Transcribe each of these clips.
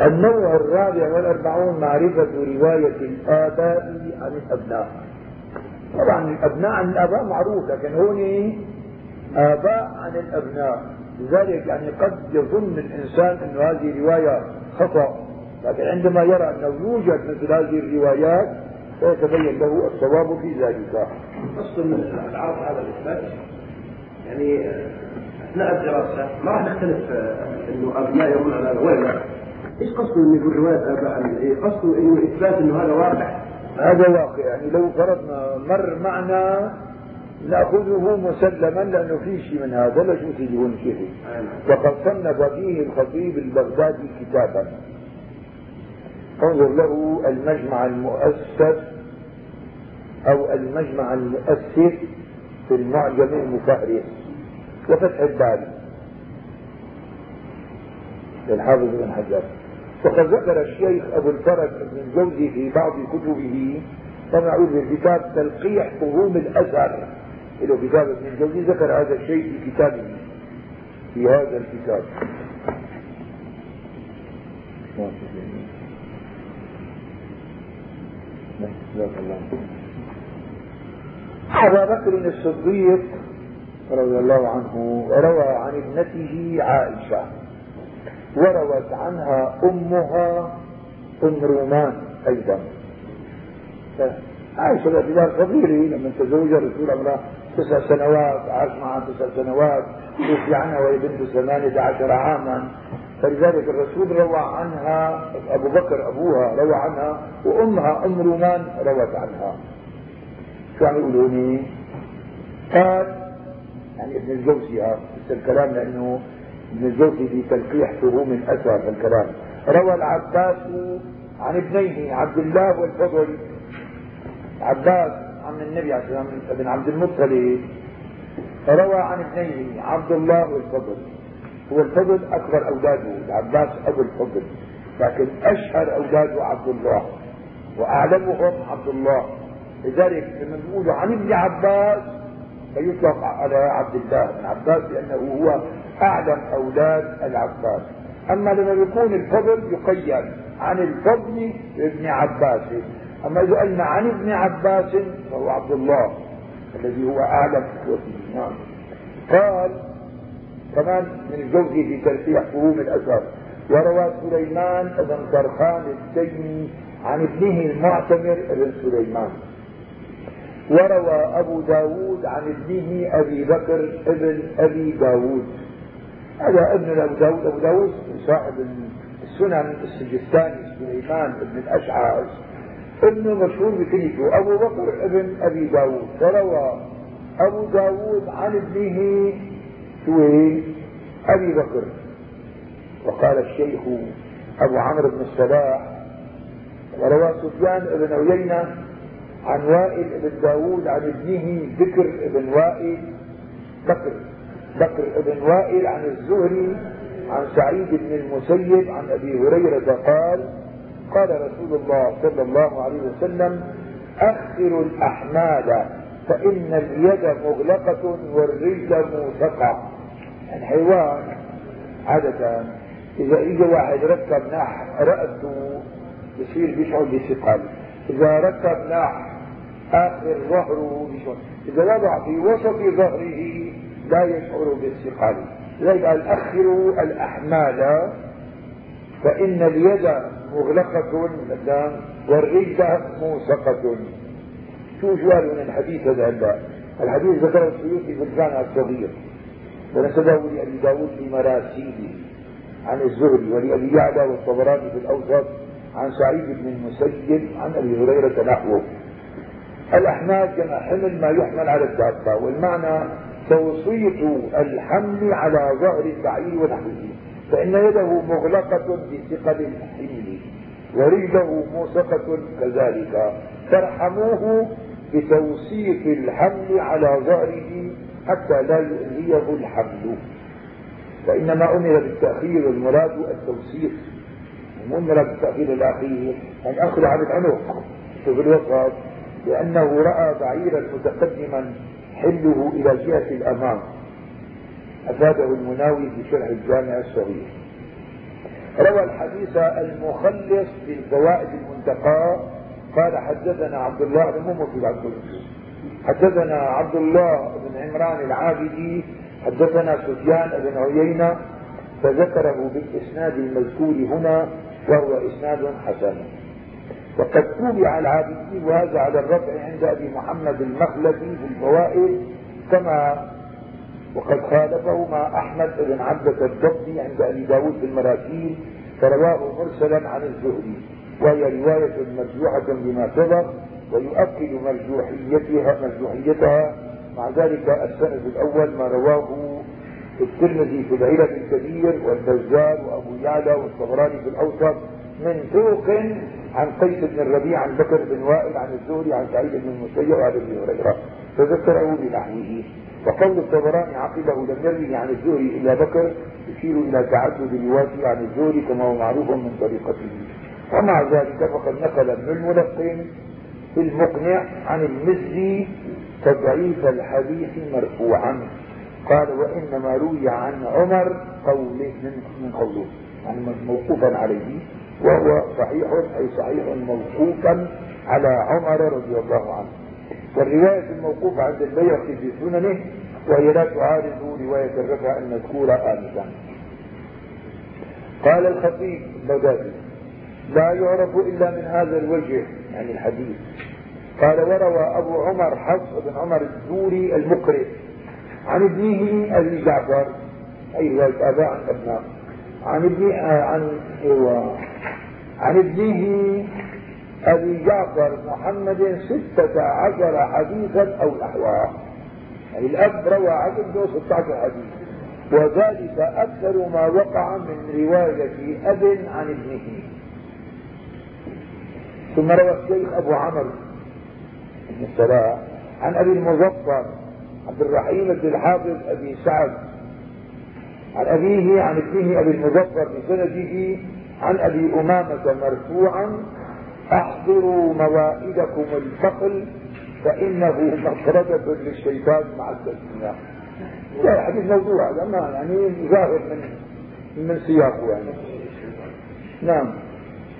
النوع الرابع والأربعون معرفة رواية الآباء عن الأبناء. طبعا الأبناء عن الآباء معروف لكن هون آباء عن الأبناء. لذلك يعني قد يظن الإنسان أن هذه رواية خطأ. لكن عندما يرى أنه يوجد مثل هذه الروايات فيتبين له الصواب في ذلك. قصد من العرض هذا الإثبات. يعني أثناء الدراسة ما راح نختلف إنه أبناء يقول على ولا إيش قصده إنه يقول رواية اباء عن إيه؟ قصده إنه إثبات إنه هذا واقع. هذا واقع يعني لو فرضنا مر معنا نأخذه مسلما لأنه في شيء من هذا لا شو تجيبون شيء؟ وقد صنف فيه الخطيب البغدادي كتابا. انظر له المجمع المؤسس أو المجمع المؤسس في المعجم المفهرس وفتح الباري للحافظ بن حجر. وقد ذكر الشيخ أبو الفرج بن الجوزي في بعض كتبه كما يعود بالكتاب تلقيح فهوم الاثر له كتاب ابن الجوزي ذكر هذا الشيء في كتابه في هذا الكتاب. أبا بكر الصديق رضي الله عنه روى عن ابنته عائشة. وروت عنها أمها أم رومان أيضا. عائشة باعتبار صغيرة لما تزوجها رسول الله تسع سنوات عاش معها تسع سنوات توفي عنها وهي بنت ثمانية عشر عاما. فلذلك الرسول روى عنها أبو بكر أبوها روى عنها وأمها أم رومان روت عنها. شو عم يقولوا قال يعني ابن الجوزي ها الكلام لأنه الجوزي في تلقيح اثر في الكلام. روى العباس عن ابنيه عبد الله والفضل. عباس عم النبي عليه ابن عبد المطلب. روى عن ابنيه عبد الله والفضل. هو الفضل أكبر أولاده العباس أبو الفضل. لكن أشهر أولاده عبد الله. وأعلمهم عبد الله. لذلك لما بيقولوا عن ابن عباس فيطلق على عبد الله بن عباس لأنه هو أعلم أولاد العباس. أما لما يكون الفضل يقيد عن الفضل ابن عباس. أما إذا قلنا عن ابن عباس فهو عبد الله الذي هو أعلم إخوته نعم. قال كمان من الجوزي في ترفيع فهوم الأثر وروى سليمان بن طرخان التيمي عن ابنه المعتمر بن سليمان. وروى أبو داود عن ابنه أبي بكر ابن أبي داود. هذا ابن أبو داود صاحب السنن السجستاني سليمان بن الأشعث ابنه مشهور بكنيته أبو بكر ابن أبي داود وروى أبو داود عن ابنه شو أبي بكر. وقال الشيخ أبو عمرو بن الصلاح وروى سفيان بن عيينة عن وائل بن داود عن ابنه بكر بن وائل بكر. بكر بن وائل عن الزهري عن سعيد بن المسيب عن أبي هريرة قال قال رسول الله صلى الله عليه وسلم اخروا الأحمال فإن اليد مغلقة والرجل موثقة. الحيوان عادة إذا إجى واحد ركب ناح رأسه بصير بيشعر بثقل إذا ركب ناح آخر ظهره بشوي إذا وضع في وسط ظهره لا يشعر بالثقل لذلك قال أخروا الأحمال فإن اليد مغلقة والرجل موثقة شو قالوا من الحديث هذا هلا؟ الحديث ذكره السيوطي في الجامع الصغير. ونسبه لأبي داود في مراسيله عن الزهري ولأبي يعلى والطبراني في الأوسط عن سعيد بن المسيب عن أبي هريرة نحوه. الأحمال جمع حمل ما يحمل على الدابة والمعنى توصيت الحمل على ظهر البعير ونحوه فإن يده مغلقة بثقل الحمل ورجله موثقة كذلك فارحموه بتوصيف الحمل على ظهره حتى لا يؤذيه الحمل. فإنما أمر بالتأخير والمراد التوصيف وأمر بالتأخير الأخير أن أخذ عن العنق في الوسط لأنه رأى بعيرا متقدما حله إلى جهة الأمام. أفاده المناوي في شرح الجامع الصغير. روى الحديث المخلص في المنتقى. قال حدثنا عبد الله بن مو في عبد حدثنا عبد الله بن عمران العابدي. حدثنا سفيان بن عيينة. فذكره بالإسناد المذكور هنا وهو إسناد حسن. وقد تابع العابدي وهذا على الرفع عند أبي محمد المخلدي في الفوائد كما وقد خالفه مع أحمد بن عبدة الضبي عند أبي داود في المراسيل فرواه مرسلا عن الزهري. وهي رواية مرجوحة بما سبق ويؤكد مرجوحيتها مرجوحيتها. مع ذلك السند الأول ما رواه الترمذي في العلل الكبير والبزار وأبو يعلى والطبراني في الأوسط من طرق عن قيس بن الربيع عن بكر بن وائل عن الزهري عن سعيد بن المسيب وعن أبي هريرة. فذكره بنحوه وقول الطبراني عقبه لم يروي عن الزهري إلا بكر يشير إلى تعدد رواته عن الزهري كما هو معروف من طريقته. ومع ذلك فقد نقل ابن الملقن في المقنع عن المزي تضعيف الحديث مرفوعا. قال وإنما روي عن عمر قوله من قوله. يعني موقوفا عليه. وهو صحيح أي صحيح موقوفا على عمر رضي الله عنه. والرواية الموقوفة عند البيهقي في سننه وهي لا تعارض رواية الرفع المذكورة آنفا قال الخطيب البغدادي لا يعرف إلا من هذا الوجه يعني الحديث. قال وروى أبو عمر حفص بن عمر الزوري المقرئ عن ابنه أبي جعفر. أي رواية آباء عن عن ابن عن أيوه عن ابنه أبي جعفر محمد ستة عشر حديثا أو نحوها يعني الأب روى عنه 16 حديث وذلك أكثر ما وقع من رواية أب عن ابنه. ثم روى الشيخ أبو عمرو بن عن أبي المظفر عبد الرحيم بن الحافظ أبي سعد عن أبيه عن ابنه أبي المظفر بسنده عن أبي أمامة مرفوعا أحضروا موائدكم الفقل فإنه مطردة للشيطان مع التسمية لا حديث موضوع هذا ما يعني ظاهر من من سياقه يعني. نعم.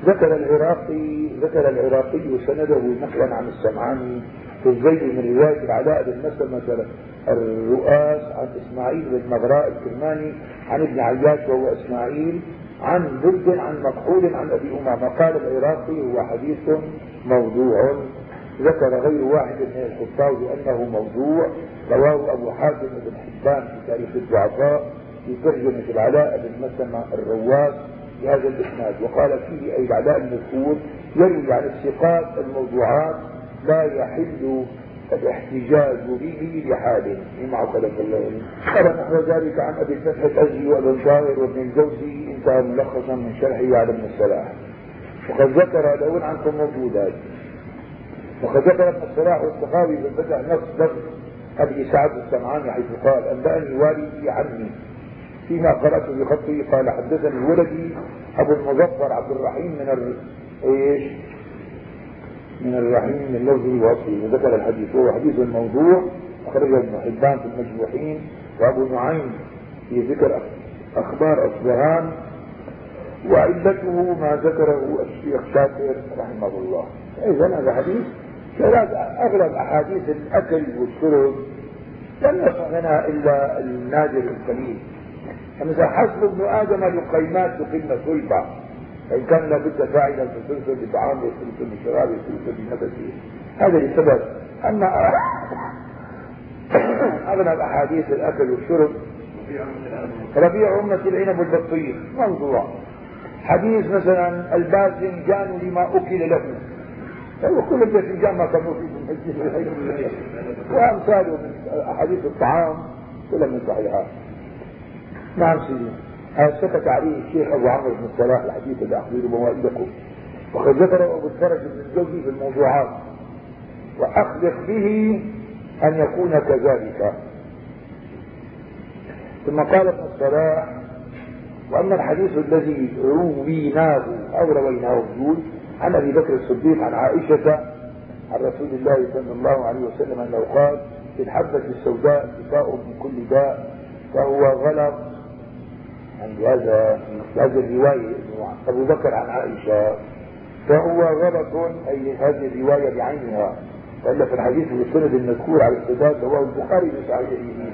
ذكر العراقي ذكر العراقي سنده نقلا عن السمعاني. من رواية العلاء بن مسلمة الرؤاس عن إسماعيل بن مغراء الكرماني عن ابن عياش وهو إسماعيل عن برد عن مكحول عن أبي أمامة. قال العراقي هو حديث موضوع. ذكر غير واحد من الحفاظ انه موضوع. رواه أبو حاتم بن حبان في تاريخ الضعفاء في ترجمة العلاء بن مسلمه الرواس بهذا الإسناد. وقال فيه أي العلاء المذكور يروي عن الثقات الموضوعات لا يحل الاحتجاج به لحال مع خلق الله قال نحو ذلك عن أبي الفتح الازي وابن طاهر وابن الجوزي انتهى ملخصا من شرحه على ابن الصلاح. وقد ذكر لو عنكم موجودات. وقد ذكر ابن الصلاح والسخاوي بالبدع نفس لفظ أبي سعد السمعاني حيث قال أنبأني والدي عني. فيما قرات بخطه قال حدثني ولدي أبو المظفر عبد الرحيم من. إيش؟ من الرحيم من لفظه واصله وذكر الحديث وهو حديث موضوع أخرجه ابن حبان في المجروحين وأبو نعيم في ذكر أخبار أصبهان وعلته ما ذكره الشيخ شاكر رحمه الله. إذا هذا حديث أغلب أحاديث الأكل والشرب لم يصح منها إلا النادر القليل. فمثلا حسب ابن آدم لقيمات تقيم صلبة. فإن كان لابد فاعلا فالسلسل بطعام والسلسل بشراب والسلسل بنفسه هذا لسبب أما أغلب أحاديث الأكل والشرب. ربيع أمة العنب والبطيخ. موضوع حديث مثلا الباذنجان لما أكل له. وكل الباذنجان ما كانوا فيه وأمثاله من أحاديث الطعام كلها من صحيحات. نعم سيدي. سكت عليه الشيخ أبو عمرو بن الصلاح الحديث اللي احضر موائدكم وقد ذكره أبو الفرج بن الجوزي في الموضوعات. وأخلق به أن يكون كذلك. ثم قال ابن الصلاح وأما الحديث الذي رويناه أو رويناه يقول عن أبي بكر الصديق عن عائشة عن رسول الله صلى الله عليه وسلم أنه قال في الحبه السوداء شفاء من كل داء فهو غلط عند هذا هذه الرواية أبو بكر عن عائشة فهو غلط أي هذه الرواية بعينها وإلا في الحديث بالسند المذكور على السداد رواه البخاري بصحيحه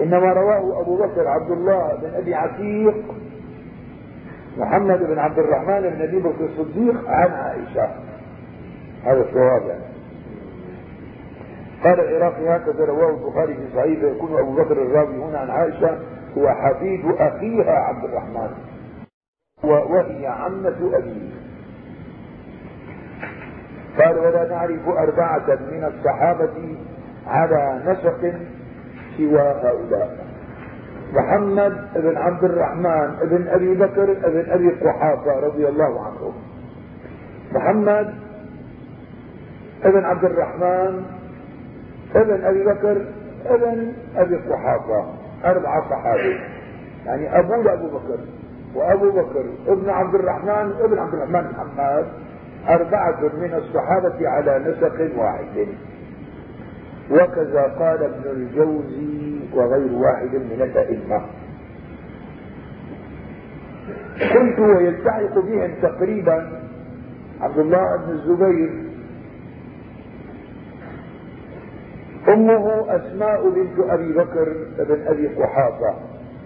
إنما رواه أبو بكر عبد الله بن أبي عتيق محمد بن عبد الرحمن بن أبي بكر الصديق عن عائشة. هذا الصواب يعني. قال العراقي هكذا رواه البخاري في صحيح يكون أبو بكر الراوي هنا عن عائشة هو أخيها عبد الرحمن. وهي عمة أبيه. قال ولا نعرف أربعة من الصحابة على نسق سوى هؤلاء. محمد بن عبد الرحمن بن أبي بكر بن أبي قحافة رضي الله عنه محمد بن عبد الرحمن بن أبي بكر بن أبي قحافة. أربعة صحابة يعني أبو لأبو بكر وأبو بكر ابن عبد الرحمن ابن عبد الرحمن محمد أربعة من الصحابة على نسق واحد. وكذا قال ابن الجوزي وغير واحد من الأئمة. قلت ويلتحق بهم تقريبا عبد الله بن الزبير أمه أسماء بنت أبي بكر بن أبي قحافة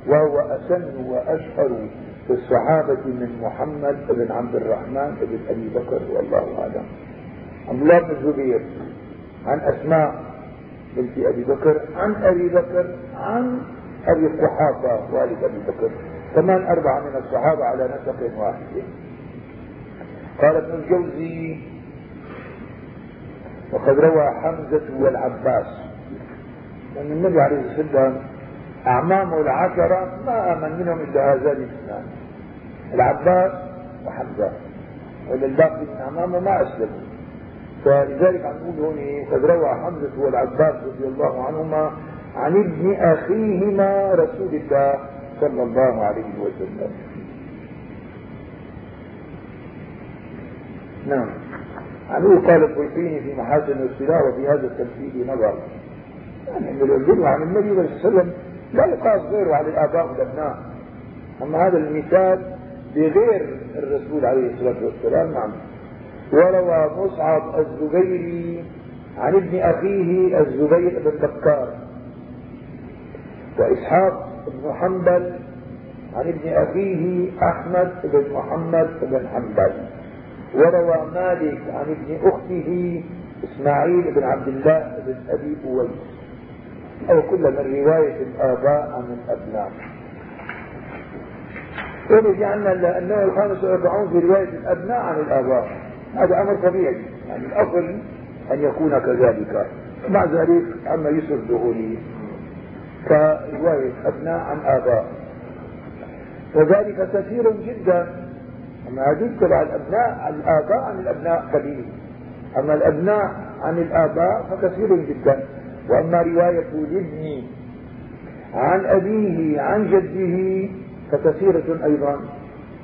وهو أسن وأشهر في الصحابة من محمد بن عبد الرحمن بن أبي بكر والله أعلم. عبد الله بن الزبير عن أسماء بنت أبي بكر عن أبي بكر عن أبي قحافة والد أبي بكر. كمان أربعة من الصحابة على نسق واحد. قال ابن الجوزي وقد روى حمزة والعباس. لأن النبي عليه الصلاة والسلام أعمامه العشرة ما آمن منهم إلا هذان الاثنان العباس وحمزة. وللباقي من أعمامه ما أسلموا. فلذلك عم نقول هون قد روى حمزة والعباس رضي الله عنهما عن ابن أخيهما رسول الله صلى الله عليه وسلم. نعم. عنه قال الطيبين في محاسن الصلاة وفي هذا التمثيل نظر. يعني العلم عن النبي صلى الله عليه وسلم لا يقاس غيره على الآباء والأبناء. أما هذا المثال بغير الرسول عليه الصلاة والسلام نعم. وروى مصعب الزبيري عن ابن أخيه الزبير بن بكار وإسحاق بن حنبل عن ابن أخيه أحمد بن محمد بن حنبل. وروى مالك عن ابن أخته إسماعيل بن عبد الله بن أبي أويس. أو كل من رواية الآباء عن الأبناء. ورجع عنا لأنه الخامس والأربعون في رواية الأبناء عن الآباء. هذا أمر طبيعي. يعني الأصل أن يكون كذلك. مع ذلك عما يسر دخوله كرواية أبناء عن آباء. وذلك كثير جدا. أما هذه تبع الأبناء عن الآباء عن الأبناء قليل. أما الأبناء عن الآباء فكثير جدا. وأما رواية الابن عن أبيه عن جده فكثيرة أيضا.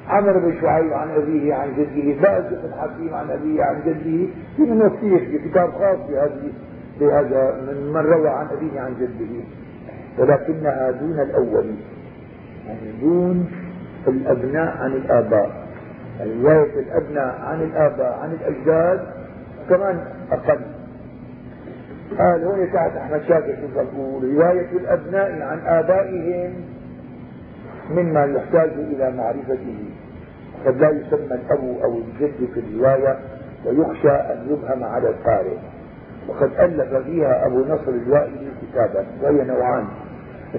عمر بن شعيب عن أبيه عن جده. باز بن حكيم عن أبيه عن جده. في كثير في كتاب خاص بهذه بهذا من من روى عن أبيه عن جده. ولكنها دون الأول يعني دون الأبناء عن الآباء. رواية الأبناء عن الآباء عن الأجداد كمان أقل. قال هون تحت أحمد شاكر شو بقول؟ رواية الأبناء عن آبائهم مما يحتاج إلى معرفته. قد لا يسمى الأب أو الجد في الرواية ويخشى أن يبهم على القارئ وقد ألف فيها أبو نصر الوائلي كتابا وهي نوعان.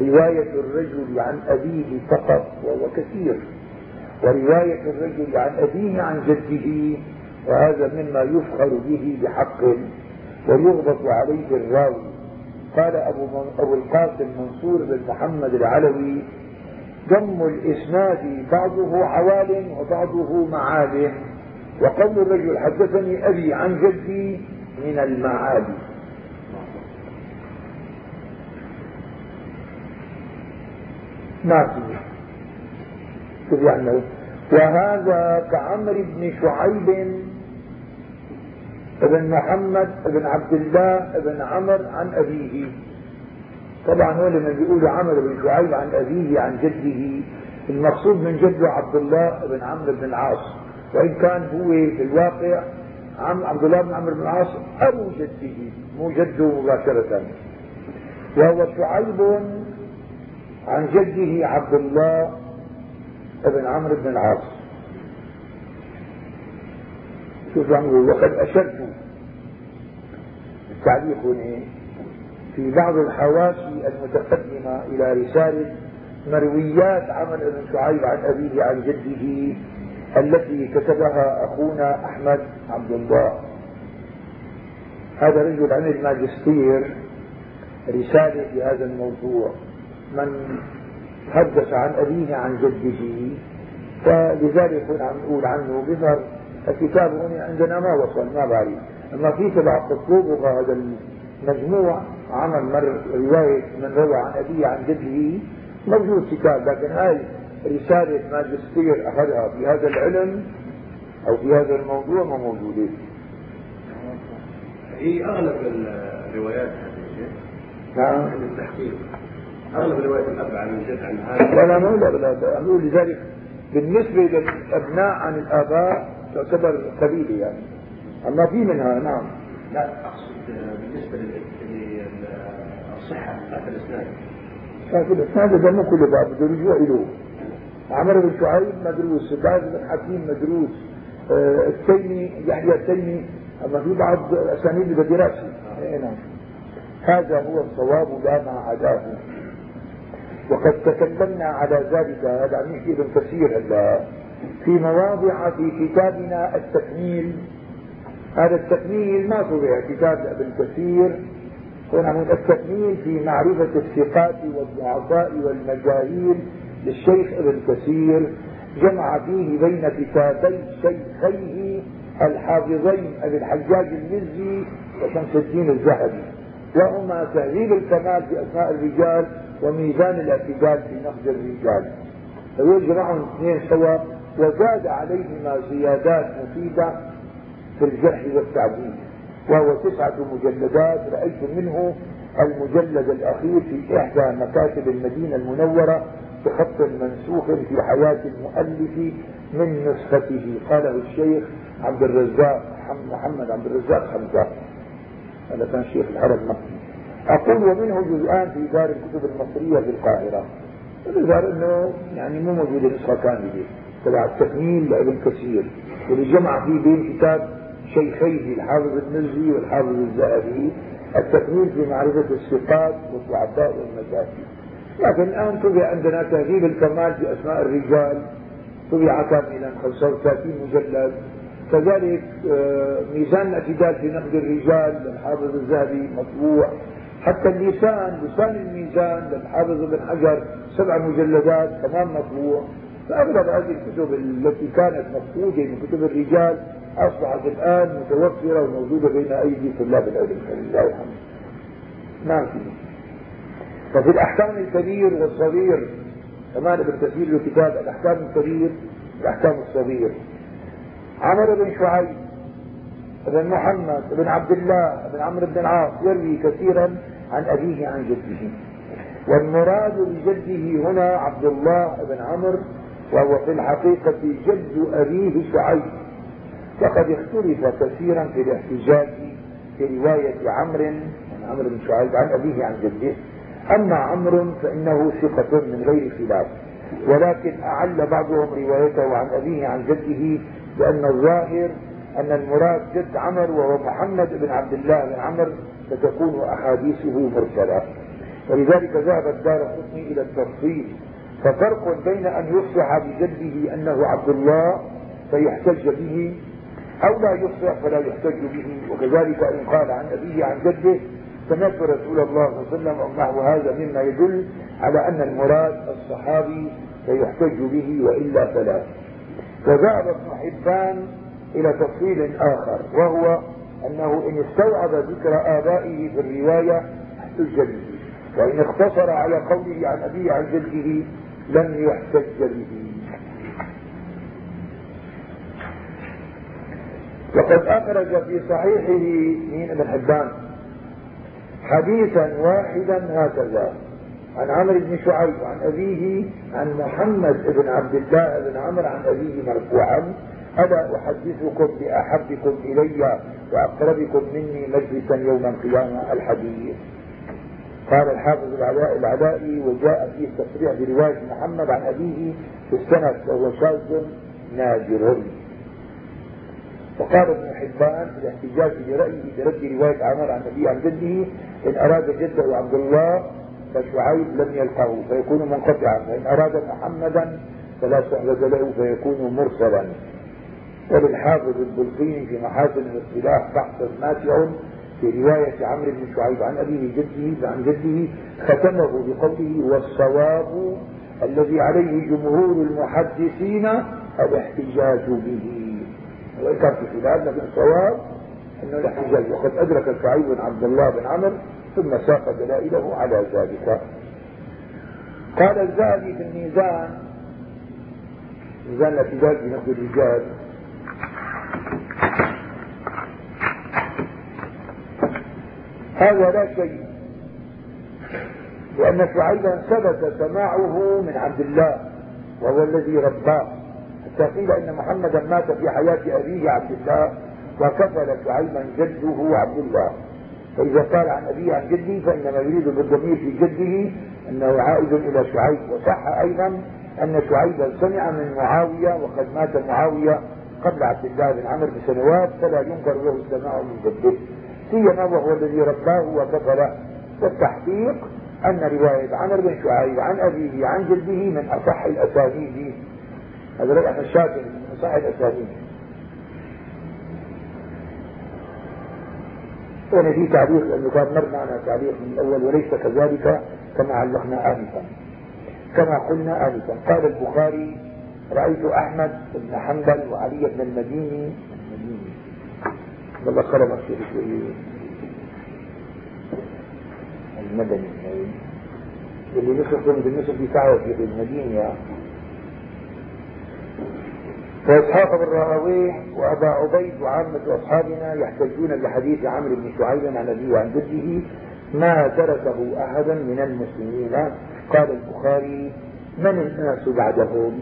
رواية الرجل عن أبيه فقط وهو كثير. ورواية الرجل عن أبيه عن جده وهذا مما يفخر به بحق ويغبط عليه الراوي. قال أبو, أبو القاسم منصور بن محمد العلوي ضم الإسناد بعضه عوال وبعضه معال وقول الرجل حدثني أبي عن جدي من المعالي ما في؟ شوف يعني وهذا كعمر بن شعيب بن محمد بن عبد الله بن عمر عن أبيه. طبعا هو لما بيقولوا عمر بن شعيب عن أبيه عن جده. المقصود من جده عبد الله بن عمرو بن العاص. وإن كان هو في الواقع عم عبد الله بن عمرو بن العاص أبو جده مو جده مباشرة. وهو شعيب عن جده عبد الله بن عمرو بن العاص. شوف عم وقد أشرت التعليق هنا في بعض الحواشي المتقدمة إلى رسالة مرويات عمر بن شعيب عن أبيه عن جده التي كتبها أخونا أحمد عبد الله. هذا رجل عمل ماجستير رسالة في هذا الموضوع. من تحدث عن أبيه عن جده. فلذلك عم نقول عنه بظهر الكتاب هنا عندنا ما وصل ما بعرف. أما في تبع تطلبه هذا المجموع عمل مر رواية من روى عن أبيه عن جده موجود كتاب. لكن هاي رسالة ماجستير أخذها في هذا العلم أو في هذا الموضوع ما موجودة. هي أغلب الروايات نعم. التحقيق. أغلب روايه الاب عن الجد عن هذا لا لا مو لا أقول لذلك بالنسبة للأبناء عن الآباء تعتبر قليله يعني. أما في منها نعم. لا أقصد بالنسبة للصحة بتاعت الإسناد. لكن الإسناد هذا مو كل باب بده رجوع له عمر بن شعيب مدروس باز بن حكيم مدروس آه التيمي يحيى التيمي أما في بعض الاسانيد بدها دراسه آه. نعم. هذا هو الصواب لا ما عداه. وقد تكلمنا على ذلك. هذا عم يحكي ابن كثير هلا. في مواضع في كتابنا التكميل. هذا التكميل ما طبع كتاب ابن كثير. هنا من التكميل في معرفة الثقات والضعفاء والمجاهيل للشيخ ابن كثير. جمع فيه بين كتابي شيخيه الحافظين أبي الحجاج المزي وشمس الدين الذهبي. وهما تهذيب الكمال في اسماء الرجال وميزان الاعتدال في نقد الرجال. فيجمعهم اثنين سوا وزاد عليهما زيادات مفيدة في الجرح والتعديل. وهو تسعة مجلدات رأيت منه المجلد الأخير في إحدى مكاتب المدينة المنورة بخط منسوخ في حياة المؤلف من نسخته. قاله الشيخ عبد الرزاق محمد عبد الرزاق حمزة هذا كان شيخ العرب مكي. أقول ومنه جزءان في دار الكتب المصرية في القاهرة. الظاهر إنه يعني مو موجودة نسخة كاملة تبع التكميل لابن كثير. واللي جمع فيه بين كتاب شيخيه الحافظ المزي والحافظ الذهبي التكميل في معرفة الثقات والضعفاء والمجاهيل لكن الآن طبع عندنا تهذيب الكمال في أسماء الرجال. طبع كاملا 35 مجلد. كذلك آه، ميزان الاعتدال في نقد الرجال للحافظ الذهبي مطبوع. حتى اللسان لسان الميزان للحافظ ابن حجر سبع مجلدات كمان مطبوع. فأغلب هذه الكتب التي كانت مفقوده من كتب الرجال أصبحت الآن متوفرة وموجودة بين أيدي طلاب العلم فلله الحمد. نعم ففي الأحكام الكبير والصغير كمان ابن كثير له كتاب الأحكام الكبير الأحكام الصغير. عمر بن شعيب بن محمد بن عبد الله بن عمرو بن العاص يروي كثيرا عن أبيه عن جده. والمراد بجده هنا عبد الله بن عمرو وهو في الحقيقة جد أبيه شعيب. فقد اختلف كثيرا في الاحتجاج في رواية عمرو عن عمرو بن شعيب عن أبيه عن جده. أما عمرو فإنه ثقة من غير خلاف. ولكن أعل بعضهم روايته عن أبيه عن جده لأن الظاهر أن المراد جد عمر وهو محمد بن عبد الله بن عمر فتكون أحاديثه مرسلة. ولذلك ذهب الدار قطني إلى التفصيل. ففرق بين أن يصبح بجده أنه عبد الله فيحتج به أو لا يصبح فلا يحتج به. وكذلك إن قال عن أبيه عن جده سمعت رسول الله صلى الله عليه وسلم أو نحو هذا مما يدل على أن المراد الصحابي فيحتج به وإلا فلا. فذهب ابن حبان إلى تفصيل آخر وهو أنه إن استوعب ذكر آبائه في الرواية احتج به وإن اقتصر على قوله عن أبيه عن جده لم يحتج به. وقد أخرج في صحيحه مين ابن حبان حديثا واحدا هكذا عن عمرو بن شعيب عن أبيه عن محمد بن عبد الله بن عمرو عن أبيه مرفوعا ألا أحدثكم بأحبكم إلي وأقربكم مني مجلسا يوم القيامة الحديث. قال الحافظ العلاء العلائي وجاء فيه التصريح برواية محمد عن أبيه في السند وهو شاذ نادر وقال ابن حبان في الاحتجاج برأيه برد رواية عمر عن أبيه عن جده إن أراد جده عبد الله فشعيب لم يلقه فيكون منقطعا فإن أراد محمدا فلا صحبة له فيكون مرسلا. وللحافظ البلقيني في محاسن الاصطلاح بحث ماتع في رواية عمرو بن شعيب عن أبيه جده عن جده ختمه بقوله والصواب الذي عليه جمهور المحدثين الاحتجاج به. وإن كان في خلاف لكن الصواب أنه الاحتجاج. وقد أدرك شعيب بن عبد الله بن عمرو ثم ساق دلائله على ذلك. قال الزهدي في الميزان ميزان الاحتجاج بنقد الرجال. هذا لا شيء. لأن شعيبا ثبت سماعه من عبد الله وهو الذي رباه. حتى قيل إن محمدا مات في حياة أبيه عبد الله وكفل شعيبا جده عبد الله. فإذا قال عن أبيه عن جده فإنما يريد بالضمير في جده أنه عائد إلى شعيب. وصح أيضا أن شعيبا سمع من معاوية وقد مات معاوية قبل عبد الله بن عمرو بسنوات فلا ينكر له السماع من جده. سيما وهو الذي رباه وكفله والتحقيق أن رواية عمرو بن شعيب عن أبيه عن جده من أصح الأسانيد هذا أحمد الشافعي من أصح الأسانيد هنا في تعليق لأنه كان مر معنا تعليق من الأول وليس كذلك كما علقنا آنفا. كما قلنا آنفا. قال البخاري رأيت أحمد بن حنبل وعلي بن المديني والله خرب المدني. اللي نصف بالنصف ساعة في المدينة. وإسحاق بن راهويه وأبا عبيد وعامة أصحابنا يحتجون بحديث عمرو بن شعيب عن أبيه وعن جده ما تركه أحد من المسلمين. قال البخاري من الناس بعدهم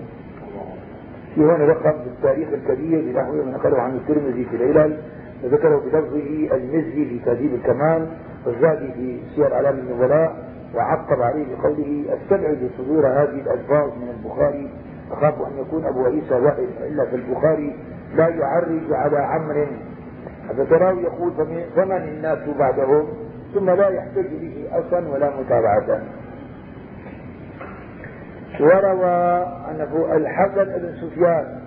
في هنا رقم بالتاريخ الكبير بنحو ما نقله عن الترمذي في العلل. وذكره بلفظه المزي في تهذيب الكمال والزادي في سير أعلام النبلاء وعقب عليه بقوله استبعد صدور هذه الألفاظ من البخاري أخاف أن يكون أبو عيسى وائل إلا في البخاري لا يعرج على عمر. فتراه يقول فمن الناس بعدهم؟ ثم لا يحتج به أصلا ولا متابعة. وروى أنه الحسن بن سفيان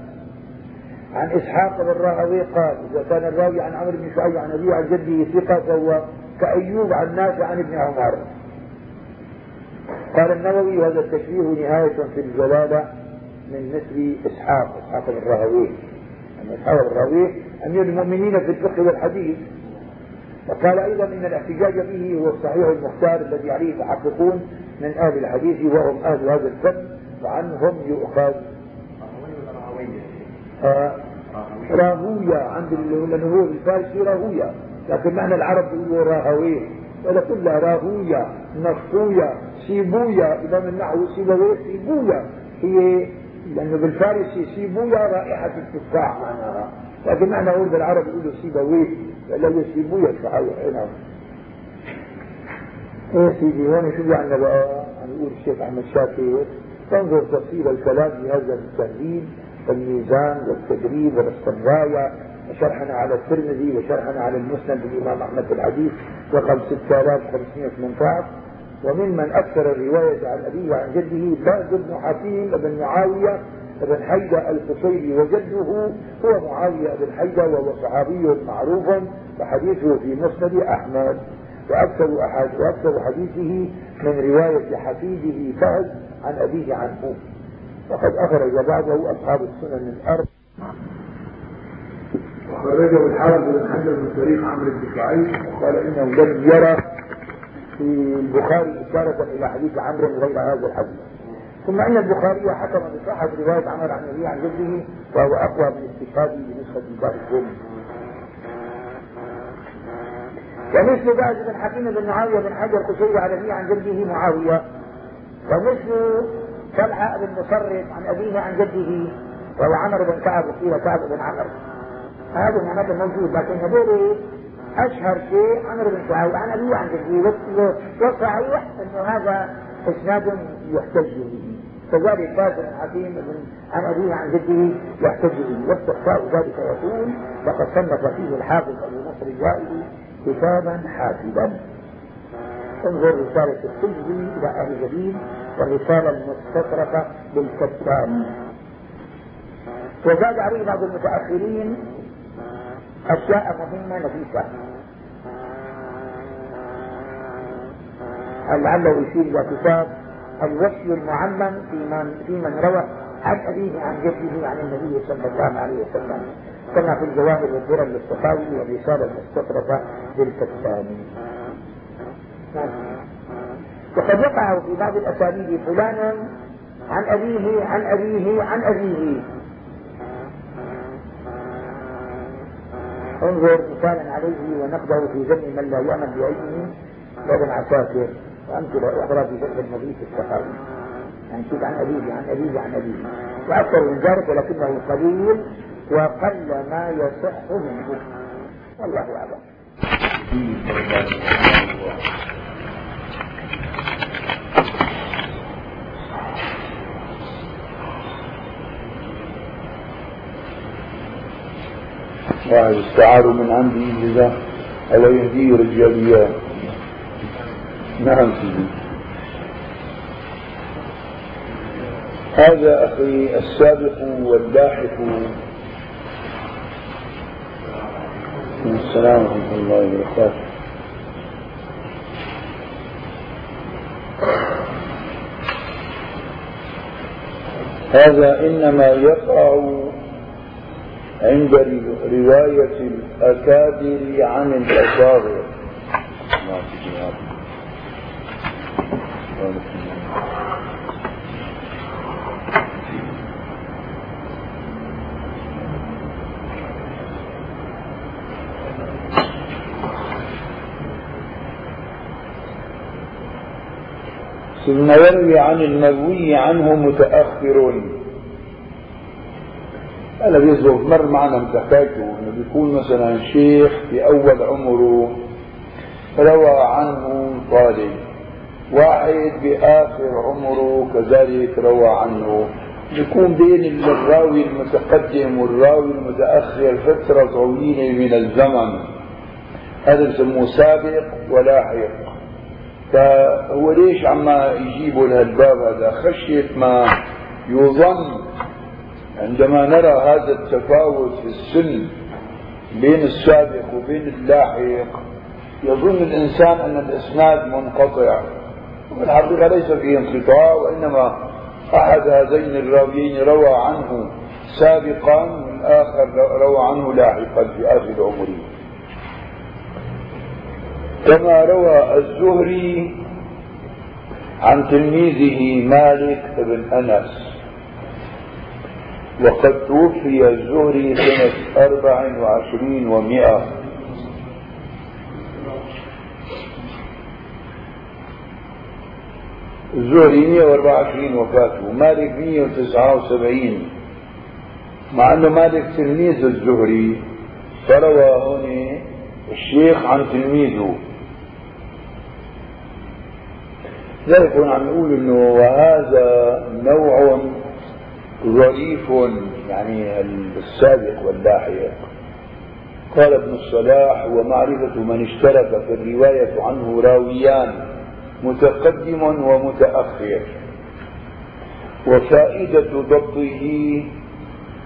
عن إسحاق بن راهوي قال إذا كان الراوي عن عمرو بن شعيب عن أبيه عن جده ثقة فهو كأيوب عن نافع عن ابن عمر. قال النووي هذا التشبيه نهاية في الجلالة من مثل إسحاق إسحاق بن راهوي. أن إسحاق بن راهوي أمير المؤمنين في الفقه والحديث. وقال أيضا إن الاحتجاج به هو الصحيح المختار الذي عليه المحققون من أهل الحديث وهم أهل هذا الفن وعنهم يؤخذ راهوية عند لأنه هو بالفارسي راهوية لكن معنى العرب يقولوا راهوية. ولا كلها راهوية نصوية سيبويا إمام النحو سيبويه سيبويا هي لأنه بالفارسي سيبويا رائحة التفاح. معناها لكن معنى هو بالعرب يقولوا سيبويه ولا يسيبويا صحيح هنا إيه سيدي هون شو عندنا بقى؟ عم يقول الشيخ أحمد شاكر تنظر تفصيل الكلام في هذا التهذيب والميزان والتدريب والاستمراية وشرحنا على الترمذي وشرحنا على المسند الامام أحمد الحديث رقم 6518 وممن أكثر الرواية عن أبيه وعن جده باز بن حكيم بن معاوية بن حيدة القصيري وجده هو معاوية بن حيدة وهو صحابي معروف وحديثه في مسند أحمد. وأكثر أحد وأكثر حديثه من رواية حفيده فهد عن أبيه عنه وقد أخرج بعده أصحاب السنن الأرض وخرجه الحافظ بن حجر من طريق عمرو بن شعيب وقال إنه لم يرى في البخاري إشارة إلى حديث عمرو غير هذا الحديث. ثم إن البخاري حكم بصحة رواية عمر عن ابيه عن جده وهو أقوى من استشهاده بنسبة باقي القوم. ومثل بعد بن حكيم بن معاوية بن حجر عن ابيه عن جده معاوية. ومثل طلحة بن مصرف عن أبيه عن جده وهو عمرو بن كعب وقيل كعب بن عمرو. هذا معناته موجود لكن هذول أشهر شيء عمرو بن كعب عن أبيه عن جده والصحيح أنه هذا إسناد يحتج به. كذلك باسل بن عن أبيه عن جده يحتج به. واستخفاء ذلك يقول لقد صنف فيه الحافظ أبو نصر الوائلي كتابا حافظا انظر رسالة السجدي إلى أهل جديد والرسالة المستطرفة للكتاب. وزاد عليه بعض المتأخرين أشياء مهمة نفيسة لعله يشير إلى كتاب الوصي المعمم في من في من روى عن أبيه عن جده عن النبي صلى الله عليه وسلم. كما في الجواهر والدرر للصفاوي والرسالة المستطرفة للكتاني وقد وقع في بعض الأساليب فلان عن أبيه عن أبيه عن أبيه. انظر مثالا عليه ونقده في ذم من لا يعمل بعلمه وابن عساكر. وأمثلة أخرى في ذكر النبي في الصحابي يعني شوف عن أبيه عن أبيه عن أبيه. وأكثر من ذلك ولكنه قليل وقل ما يصح منه. والله أعلم. واحد استعاروا من عندي جزاء ألا يهديه رجاليات نعم سيدي. هذا أخي السابق واللاحق. السلام ورحمة الله وبركاته. هذا إنما يقع عند رواية الأكابر عن الأصاغر ثم يروي عن المروي عنه متأخر. هذا بيزبط مر معنا انت حكايته إنه بيكون مثلا شيخ في أول عمره روى عنه طالب واحد بآخر عمره كذلك روى عنه. بيكون بين الراوي المتقدم والراوي المتأخر فترة طويلة من الزمن. هذا بسموه سابق ولاحق. فهو ليش عما يجيبوا لهالباب هذا؟ خشية ما يظن عندما نرى هذا التفاوت في السن بين السابق وبين اللاحق يظن الإنسان أن الإسناد منقطع. وفي الحقيقة ليس فيه انقطاع وإنما أحد هذين الراويين روى عنه سابقا والآخر روى عنه لاحقا في آخر عمره. كما روى الزهري عن تلميذه مالك بن أنس. وقد توفي الزهري سنة أربع وعشرين ومائة. الزهري 124 وفاته. مالك 179 مع أنه مالك تلميذ الزهري فروى هنا الشيخ عن تلميذه. ذلك عم نقول إنه وهذا نوع ظريف يعني السابق واللاحق. قال ابن الصلاح ومعرفة من اشترك في الرواية عنه راويان متقدم ومتأخر. وفائدة ضبطه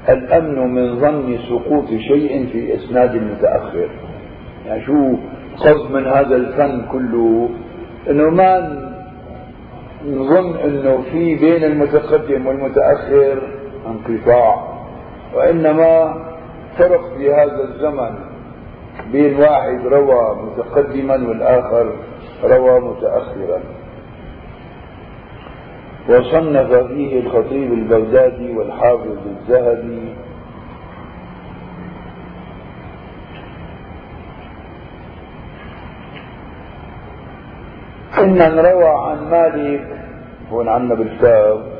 الأمن من ظن سقوط شيء في إسناد المتأخر يعني شو قصد من هذا الفن كله؟ إنه ما نظن إنه في بين المتقدم والمتأخر انقطاع وإنما فرق في هذا الزمن بين واحد روى متقدما والآخر روى متأخرا. وصنف فيه الخطيب البغدادي والحافظ الذهبي إن روى عن مالك هون عنا بالكتاب.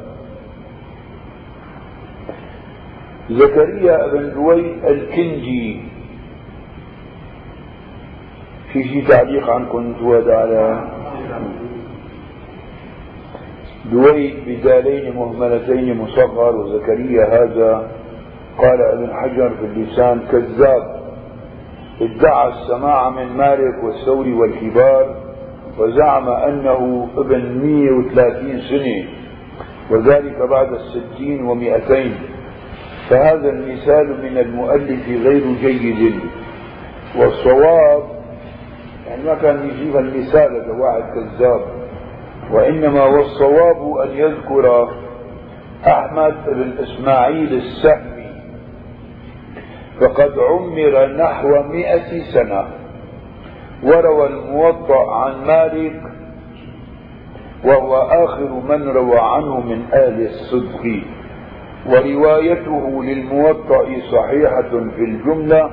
زكريا بن دويد الكنجي في شي تعليق عنكم جواد على؟ دويد بدالين مهملتين مصغر وزكريا هذا قال ابن حجر في اللسان كذاب. ادعى السماع من مالك والثوري والكبار. وزعم أنه ابن 130 سنة وذلك بعد الستين ومئتين. فهذا المثال من المؤلف غير جيد. والصواب يعني ما كان يجيب المثال هذا واحد كذاب. وإنما والصواب أن يذكر أحمد بن إسماعيل السهمي فقد عمر نحو مئة سنة. وروى الموطأ عن مالك وهو آخر من روى عنه من آل الصدق. وروايته للموطأ صحيحة في الجملة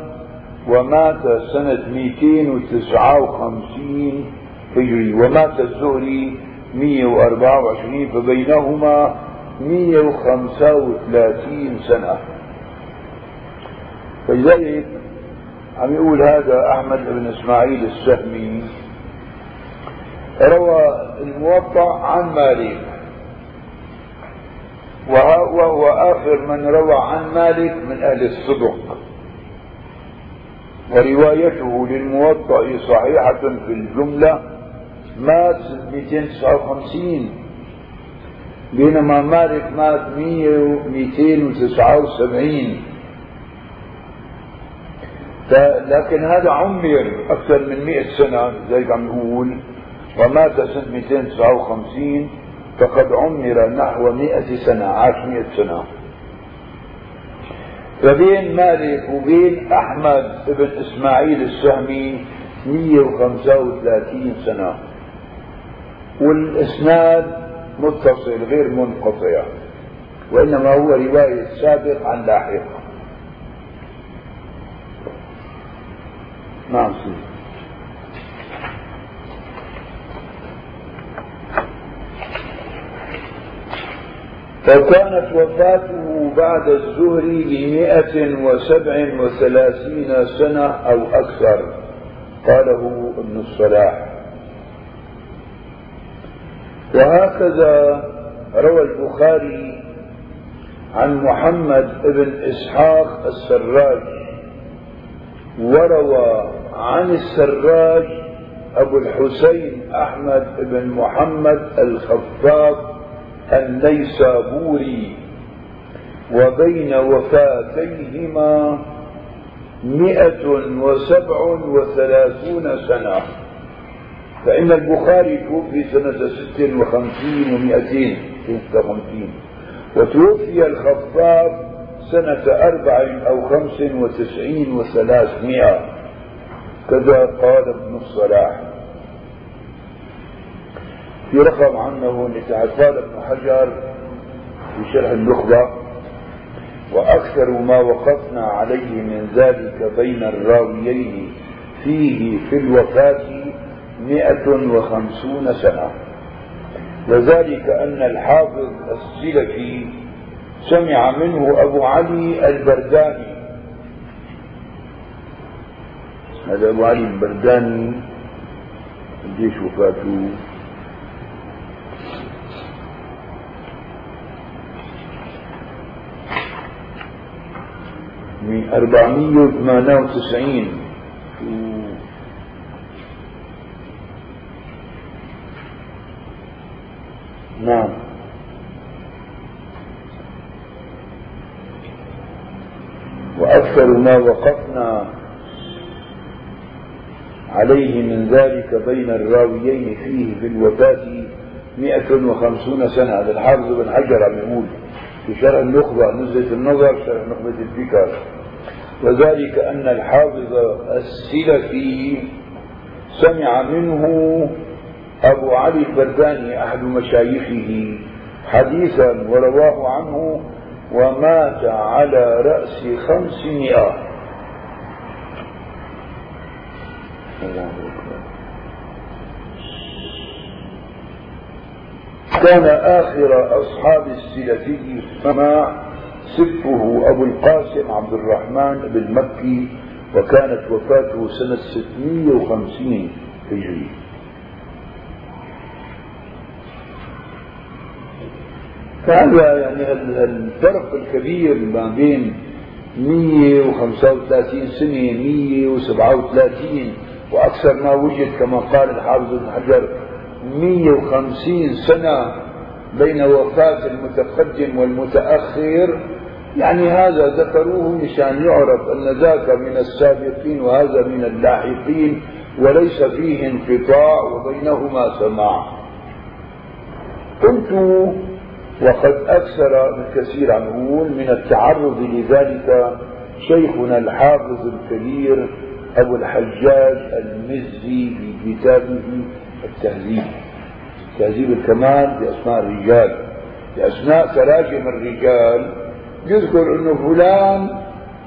ومات سنة 259 هجري ومات الزهري 124 فبينهما 135 سنة. فلذلك عم يقول هذا أحمد بن إسماعيل السهمي. روى الموطأ عن مالك. وهو آخر من روى عن مالك من أهل الصدق. وروايته للموطأ صحيحة في الجملة مات 259 بينما مالك مات 279 لكن هذا عمر أكثر من 100 سنة زي عم يقول ومات سنة 259 فقد عمر نحو مئة سنة عاش مئة سنة. فبين مالك وبين أحمد بن إسماعيل السهمي 135 سنة. والإسناد متصل غير منقطع وإنما هو رواية سابق عن لاحق نعم. سيدي فكانت وفاته بعد الزهر بمئة وسبع وثلاثين سنة أو أكثر. قاله ابن الصلاح. وهكذا روى البخاري عن محمد بن إسحاق السراج. وروى عن السراج أبو الحسين أحمد بن محمد الخفاف النيسابوري وبين وفاتيهما مئة وسبع وثلاثون سنة. فإن البخاري توفي سنة ست وخمسين ومئتين ستة وخمسين وتوفي الخفاف سنة أربع أو خمس وتسعين وثلاثمائة. كذا قال ابن الصلاح. في رقم عنه لتعفال ابن حجر في شرح النخبة وأكثر ما وقفنا عليه من ذلك بين الراويين فيه في الوفاة مئة وخمسون سنة. وذلك أن الحافظ السلفي سمع منه أبو علي البرداني هذا أبو علي البرداني قديش وفاته. من أربعمية وثمانية وتسعين. نعم. وأكثر ما وقفنا عليه من ذلك بين الراويين فيه في الوفاة مئة وخمسون سنة. هذا الحافظ بن حجر عم يقول في شرح النخبة نزلة النظر شرح نخبة الفكر وذلك أن الحافظ السلفي سمع منه أبو علي البرداني أحد مشايخه حديثا ورواه عنه ومات على رأس خمسمائة. الله أكبر وكان آخر أصحاب السلفي السماع سبه أبو القاسم عبد الرحمن بن مكي وكانت وفاته سنة 650 هجري. فهذا يعني الفرق الكبير ما بين 135 سنة 137 وأكثر ما وجد كما قال الحافظ ابن حجر 150 سنة بين وفاة المتقدم والمتأخر. يعني هذا ذكروه مشان يعرف أن ذاك من السابقين وهذا من اللاحقين وليس فيه انقطاع وبينهما سماع. قلت وقد أكثر ابن كثير عن نقول من التعرض لذلك شيخنا الحافظ الكبير أبو الحجاج المزي في كتابه التهذيب تهذيب الكمال بأسماء الرجال. بأسماء تراجم الرجال. يذكر أنه فلان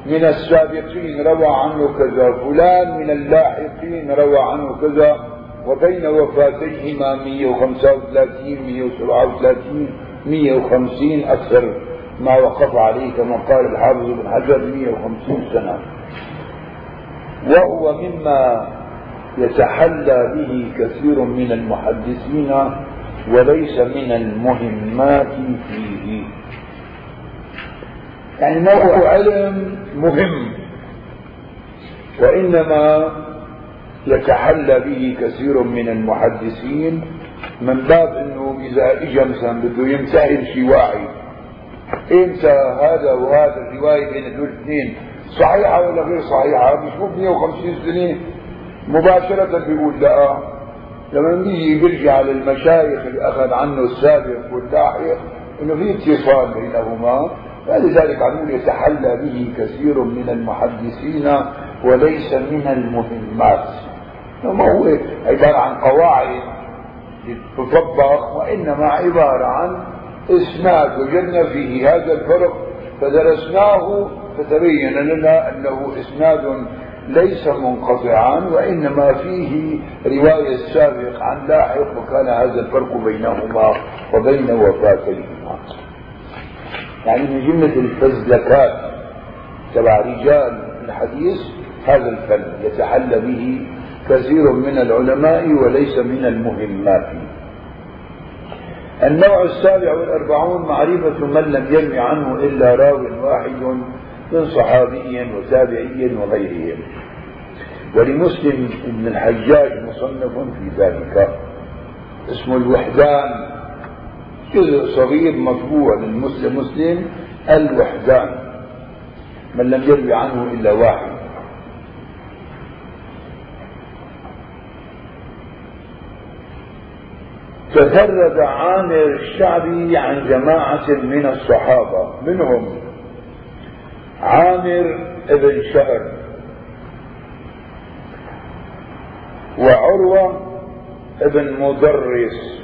من السابقين روى عنه كذا فلان من اللاحقين روى عنه كذا وبين وفاتيهما 135 137 150 أكثر ما وقف عليه كما قال الحافظ بن حجر 150 سنة. وهو مما يتحلى به كثير من المحدثين وليس من المهمات فيه. يعني نوع علم مهم وإنما يتحلى به كثير من المحدثين من باب إنه إذا اجى مثلا بده يمتهن شي واحد انت هذا وهذا الرواية بين دول الاثنين؟ صحيحة ولا غير صحيحة؟ بيشوف 150 سنه مباشرة بيقول لا. لما بيجي بيرجع للمشايخ اللي أخذ عنه السابق واللاحق إنه في اتصال بينهما فلذلك عمول يتحلى به كثير من المحدثين وليس من المهمات. ما هو عبارة عن قواعد تطبق وإنما عبارة عن إسناد وجدنا فيه هذا الفرق. فدرسناه فتبين لنا أنه إسناد ليس منقطعا وإنما فيه رواية السابق عن لاحق وكان هذا الفرق بينهما وبين وفاتيهما يعني من جملة الفزلكات تبع رجال الحديث هذا الفن يتحلى به كثير من العلماء وليس من المهمات. النوع السابع والأربعون معرفة من لم يرم عنه إلا راو واحد من صحابي وتابعي وغيرهم. ولمسلم بن الحجاج مصنف في ذلك. اسمه الوحدان. جزء صغير مطبوع للمسلم مسلم الوحدان. من لم يروي عنه إلا واحد. تفرد عامر الشعبي عن جماعة من الصحابة منهم عامر ابن شهر وعروة ابن مدرس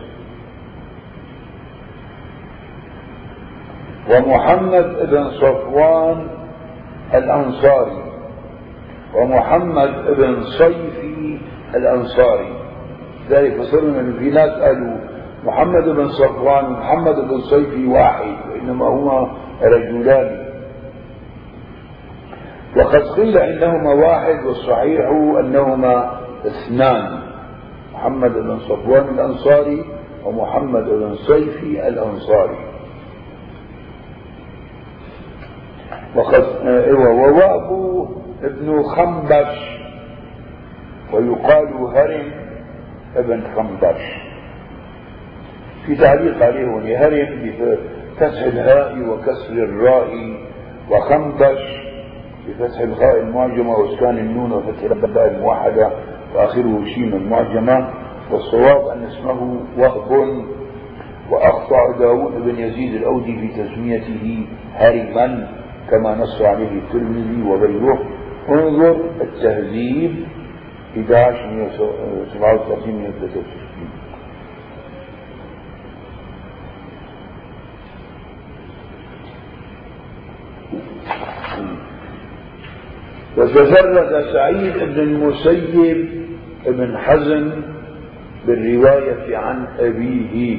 ومحمد بن صفوان الأنصاري ومحمد بن صيفي الأنصاري. ذلك فصرنا من في ناس قالوا محمد بن صفوان ومحمد بن صيفي واحد وإنما هما رجلان. وقد قيل إنهما واحد والصحيح أنهما اثنان. محمد بن صفوان الأنصاري ومحمد بن صيفي الأنصاري. وقد وواب ابن خنبش. ويقال هرم ابن خنبش. في تعليق عليه هرم بفتح الهاء وكسر الراء وخنبش. بفتح الخاء المعجمة وإسكان النون وفتح الباء الموحدة وآخره شين المعجمة. والصواب أن اسمه وهب وأخطأ داود بن يزيد الأودي في تسميته هرما كما نص عليه الترمذي وغيره. انظر التهذيب. 11 137 وتفرد سعيد بن المسيب بن حزم بالرواية عن أبيه.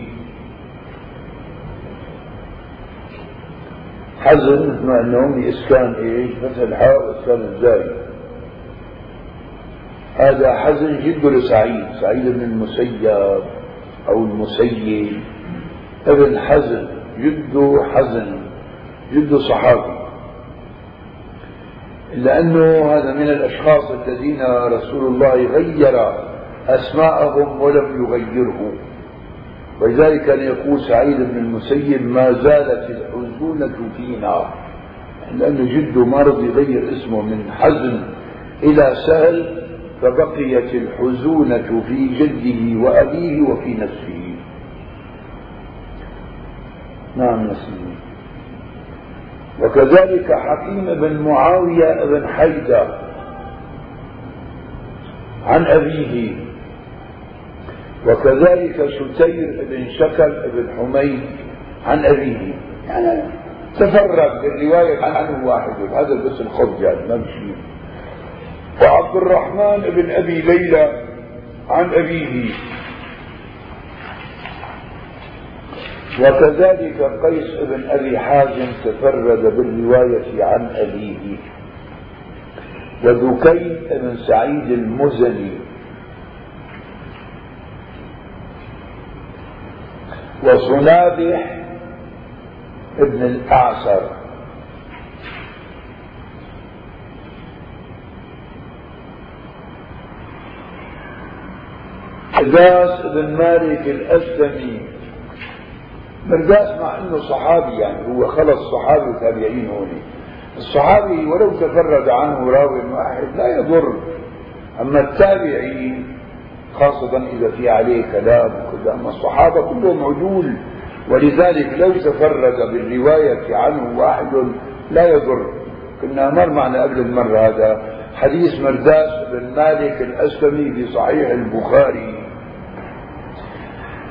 حزم مع أنهم إسكان إيش؟ مثل حاء وإسكان الزاي. هذا حزم جد لسعيد سعيد؟ بن المسيب أو المسيب. ابن حزم جده حزم جده صحابي. لأنه هذا من الأشخاص الذين رسول الله غير أسماءهم ولم يغيره. ولذلك كان يقول سعيد بن المسيب ما زالت الحزونة فينا. لأنه جده ما رضي يغير اسمه من حزن إلى سهل فبقيت الحزونة في جده وأبيه وفي نفسه. نعم نسيم. وكذلك حكيم بن معاوية بن حيدة عن أبيه. وكذلك شتير بن شكل بن حميد عن أبيه. يعني تفرد بالرواية عنه واحد. هذا بس الخط يعني ما وعبد الرحمن بن أبي ليلى عن أبيه. وكذلك قيس بن أبي حازم تفرد بالرواية عن أبيه وذكي بن سعيد المزني. وصنابح ابن الأعسر مرداس بن مالك الأسلمي مرداس مع إنه صحابي يعني هو خلص صحابي وتابعين هون. الصحابي ولو تفرد عنه راوي واحد لا يضر. أما التابعين خاصة إذا في عليه كلام وكذا أما الصحابة كلهم عدول. ولذلك لو تفرد بالرواية عنه واحد لا يضر. كنا مر معنا قبل المرة هذا حديث مرداس بن مالك الأسلمي في صحيح البخاري.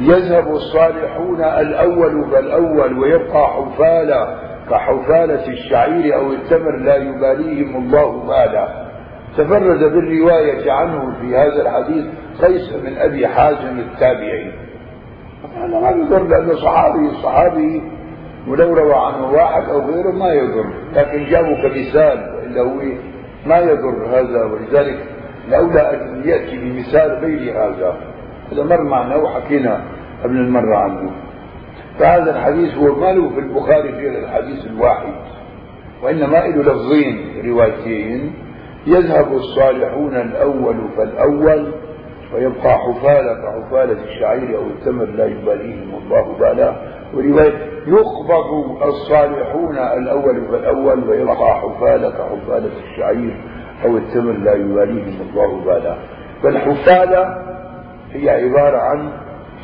يذهب الصالحون الأول فالأول ويبقى حفالة كحفالة الشعير أو التمر لا يباليهم الله بالا تفرد بالرواية عنه في هذا الحديث قيس من أبي حازم التابعي. هذا ما يضر لأنه صحابي الصحابي ولو روى عنه واحد أو غيره ما يضر. لكن جابوا كمثال وإلا هو ما يضر هذا ولذلك لولا أن يأتي بمثال غير هذا. هذا مر معنا وحكينا قبل المرة عنه. فهذا الحديث هو ما له في البخاري غير الحديث الواحد وإنما له لفظين روايتين. يذهب الصالحون الأول فالأول ويبقى حفالة كحفالة الشعير أو التمر لا يباليهم الله بالا. ورواية يقبض الصالحون الأول فالأول ويبقى حفالة كحفالة الشعير أو التمر لا يباليهم الله بالا. فالحفالة هي عبارة عن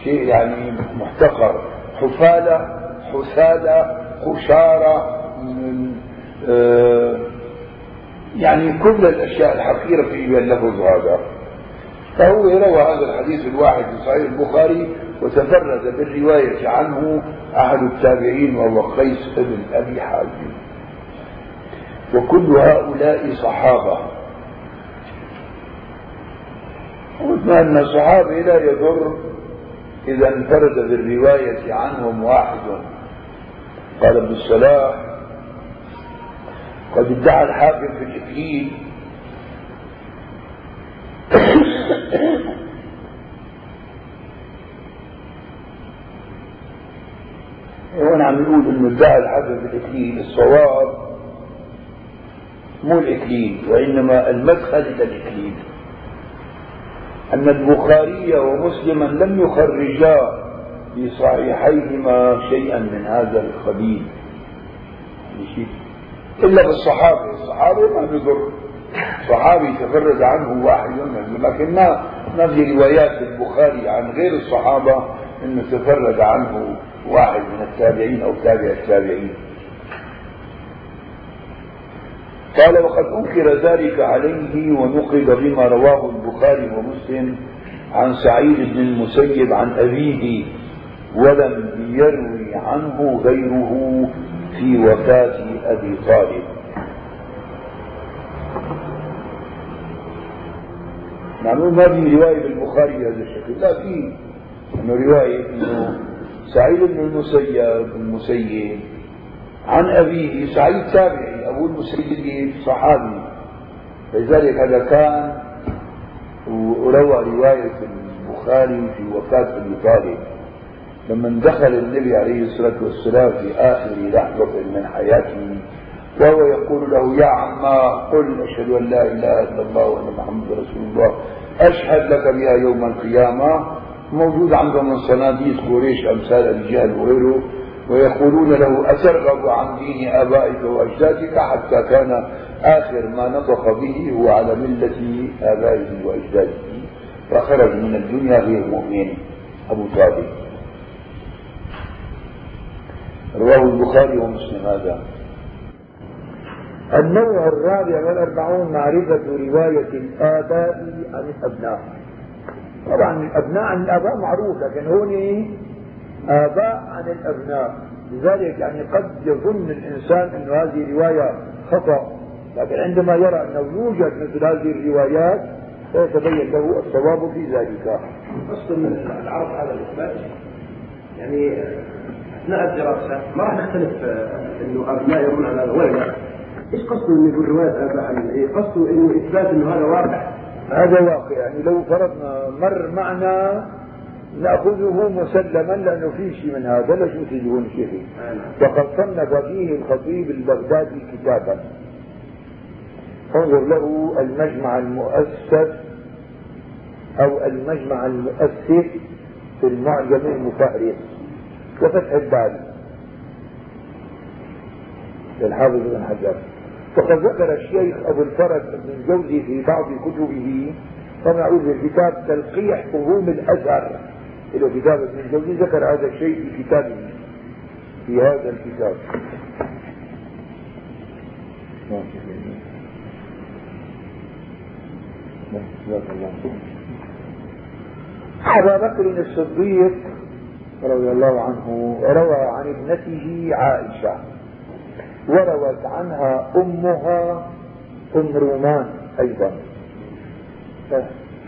شيء يعني محتقر. حفالة حسادة خشارة آه يعني كل الأشياء الحقيرة في اللفظ هذا فهو روى هذا الحديث الواحد في صحيح البخاري وتفرد بالرواية عنه أحد التابعين وهو قيس بن أبي حازم. وكل هؤلاء صحابة. قلنا أن الصحابي لا يضر إذا انفرد بالرواية عنهم واحد. قال ابن الصلاح قد ادعى الحاكم في الإكليل هون عم نقول إنه ادعى الحاكم في الإكليل الصواب مو الإكليل وإنما المدخل إلى الإكليل. أن البخاري ومسلما لم يخرجا في صحيحيهما شيئا من هذا القبيل إلا بالصحابة. الصحابة ما بيضر. صحابي تفرد عنه واحد منهم لكن ما ما في روايات البخاري عن غير الصحابة إنه تفرد عنه واحد من التابعين أو تابع التابعين. قال وقد أنكر ذلك عليه ونقل بما رواه البخاري ومسلم عن سعيد بن المسيب عن أبيه ولم يروي عنه غيره في وفاة أبي طالب. معلوم ما في رواية بالبخاري بهذا الشكل لا في انه رواية إنه سعيد بن المسيب المسيب عن أبيه سعيد تابعي أبو المسيب صحابي لذلك هذا كان وروى رواية البخاري في وفاة أبي طالب. لما دخل النبي عليه الصلاة والسلام في آخر لحظة من حياته وهو يقول له يا عما قل أشهد أن لا إله إلا الله وأن محمد رسول الله. أشهد لك بها يوم القيامة. موجود عندهم من صناديق قريش أمثال أبي جهل وغيره. ويقولون له أترغب عن دين آبائك وأجدادك حتى كان آخر ما نطق به هو على ملة آبائه وأجداده. فخرج من الدنيا غير مؤمن. أبو طالب. رواه البخاري ومسلم هذا. النوع الرابع والأربعون معرفة رواية الآباء عن الأبناء. طبعا الأبناء عن الآباء معروف لكن هون آباء عن الأبناء. لذلك يعني قد يظن الإنسان أن هذه رواية خطأ لكن عندما يرى أنه يوجد مثل هذه الروايات فيتبين له الصواب في ذلك. أصل من العرض هذا الإثبات يعني أثناء الدراسة ما راح نختلف أنه أبناء يرون على هذا ولا إيش قصده إنه يقول رواية آباء عن إيه؟ قصده إنه إثبات إنه هذا واقع. هذا واقع. يعني لو فرضنا مر معنا نأخذه مسلما لأنه في شيء من هذا لا شو تجيبون شيء وقد صنف فيه الخطيب البغدادي كتابا. انظر له المجمع المؤسس أو المجمع المؤسس في المعجم المفهرس وفتح البال للحافظ بن حجر. وقد ذكر الشيخ أبو الفرج بن الجوزي في بعض كتبه يعود الكتاب تلقيح فهوم الأزهر. إلى كتاب ابن الجوزي ذكر هذا الشيء في كتابه في هذا الكتاب. أبا بكر الصديق رضي الله عنه روى عن ابنته عائشة وروت عنها أمها أم رومان أيضا.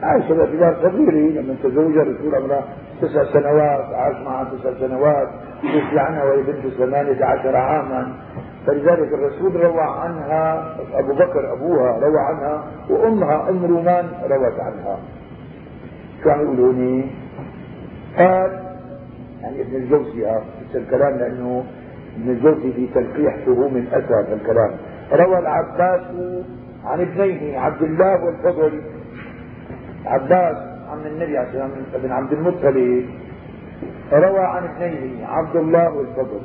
عائشة باعتبار صغيرة لما تزوجها رسول الله تسع سنوات عاش معها تسع سنوات عنها وهي بنت ثمانية عشر عاما. فلذلك الرسول روى عنها أبو بكر أبوها روى عنها وأمها أم رومان روت عنها. شو عم يقولوا قال يعني ابن الجوزي آه الكلام لأنه ابن الجوزي في تلقيح فهوم الأثر الكلام. روى العباس عن ابنيه عبد الله والفضل عباس عم النبي والسلام بن عبد المطلب. روى عن ابنيه عبد الله والفضل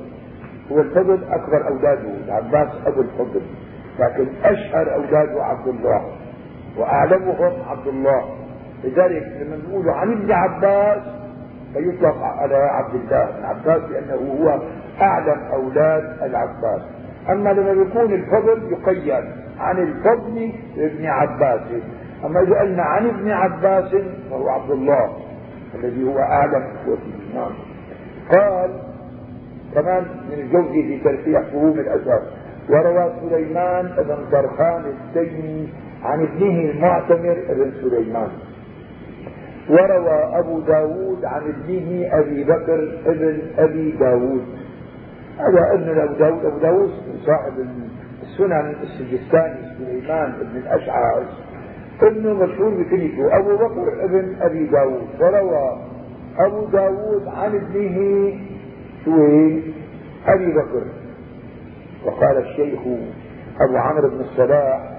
هو الفضل أكبر أولاده العباس أبو الفضل. لكن أشهر اولاده عبد الله وأعلمهم عبد الله. لذلك لما نقول عن ابن عباس فيطلق على عبد الله بن عباس لأنه هو أعلم أولاد العباس. أما لما يكون الفضل يقيد عن الفضل ابن عباس. أما إذا قلنا عن ابن عباس فهو عبد الله الذي هو أعلم اخوته نعم. قال كمان من الجوزي في ترفيع فهوم الاثر وروى سليمان بن طرخان التيمي عن ابنه المعتمر بن سليمان. وروى أبو داود عن ابنه أبي بكر ابن أبي داود. هذا ابن أبو داود أبو داود صاحب السنن السجستاني سليمان بن الأشعث ابنه مشهور بكنيته أبو بكر ابن أبي داود. وروى أبو داود عن ابنه شو أبي بكر. وقال الشيخ أبو عمرو بن الصلاح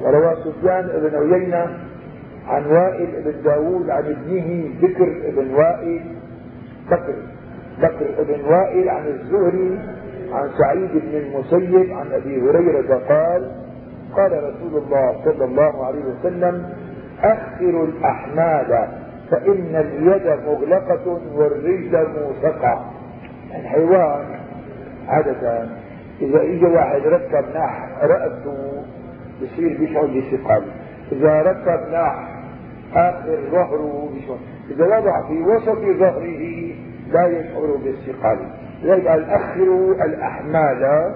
وروى سفيان بن عيينة عن وائل بن داود عن ابنه بكر بن وائل. بكر بكر بن وائل عن الزهري عن سعيد بن المسيب عن أبي هريرة قال قال رسول الله صلى الله عليه وسلم اخروا الأحمال فإن اليد مغلقة والرجل موثقه الحيوان عادة إذا إجى واحد ركب ناح رأسه بصير بيشعر بثقل إذا ركب ناح آخر ظهره بشوي إذا وضع في وسط ظهره لا يشعر بالثقل لذلك أخروا الأحمال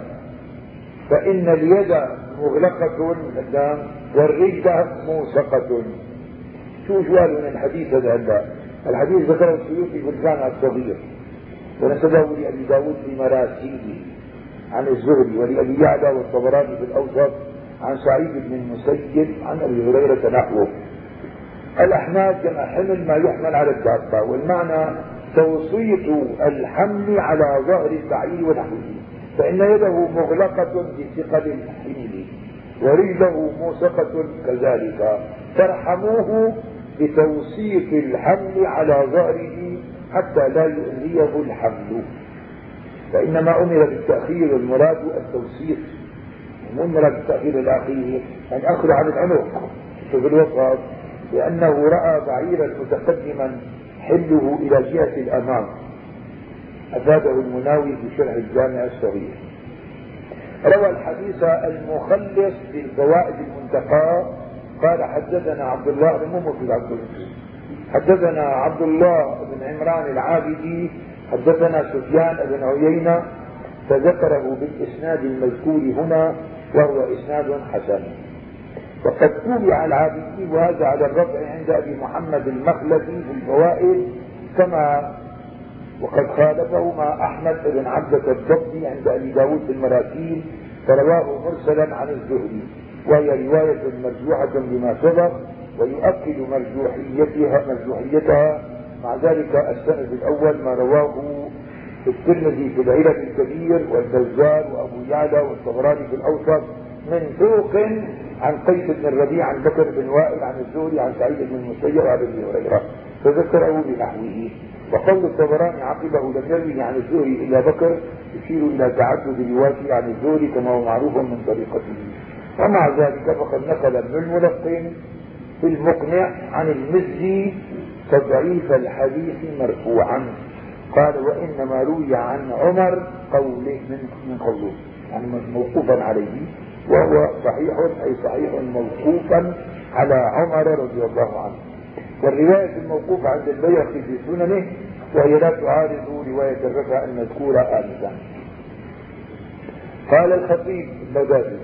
فإن اليد مغلقة والرجل موثقة شو قالوا من الحديث هذا؟ هلا الحديث ذكره السيوطي في الجامع الصغير. ونسبه لأبي داود في مراسيله عن الزهري ولأبي يعلى والطبراني في الأوسط عن سعيد بن المسيب عن أبي هريرة نحوه. الأحناف جمع حمل ما يحمل على الدابة والمعنى توصية الحمل على ظهر البعير ونحوه فإن يده مغلقة بثقل الحمل. ورجله موسقة كذلك. فارحموه بتوسيط الحمل على ظهره حتى لا يؤذيه الحمل. فإنما أمر بالتأخير والمراد التوسيط. أمر بالتأخير الأخير أن أخذ عن العنق. في الوسط. لأنه رأى بعيرا متقدما حله إلى جهة الأمام. أفاده المناوي في شرح الجامع الصغير. روى الحديث المخلص في الفوائد المنتقى. قال حدثنا عبد الله بن مو عبد حدثنا عبد الله بن عمران العابدي. حدثنا سفيان بن عيينة. فذكره بالإسناد المذكور هنا وهو إسناد حسن. وقد تابع العابدي وهذا على الرفع عند أبي محمد المخلدي في الفوائد كما وقد خالفهما أحمد بن عبدة الضبي عند أبي داود في المراسيل فرواه مرسلا عن الزهري. وهي رواية مرجوحة بما سبق ويؤكد مرجوحيتها مرجوحيتها. مع ذلك السند الأول ما رواه الترمذي في العلل الكبير والبزار وأبو يعلى والطبراني في الأوسط من فوق عن قيس بن الربيع عن بكر بن وائل عن الزهري عن سعيد بن المسيب وعن أبي هريرة. فذكره بنحوه. وقول الطبراني عقبه لم يروي عن الزهري إلا بكر يشير إلى تعدد روايته عن الزهري كما هو معروف من طريقته. ومع ذلك فقد نقل ابن الملقن في المقنع عن المزي تضعيف الحديث مرفوعا. قال وإنما روي عن عمر قوله من من قوله يعني موقوفا عليه وهو صحيح أي صحيح موقوفا على عمر رضي الله عنه. والرواية الموقوفة عند البيهقي في سننه وهي لا تعارض رواية الرفع المذكورة آنفا. قال الخطيب البغدادي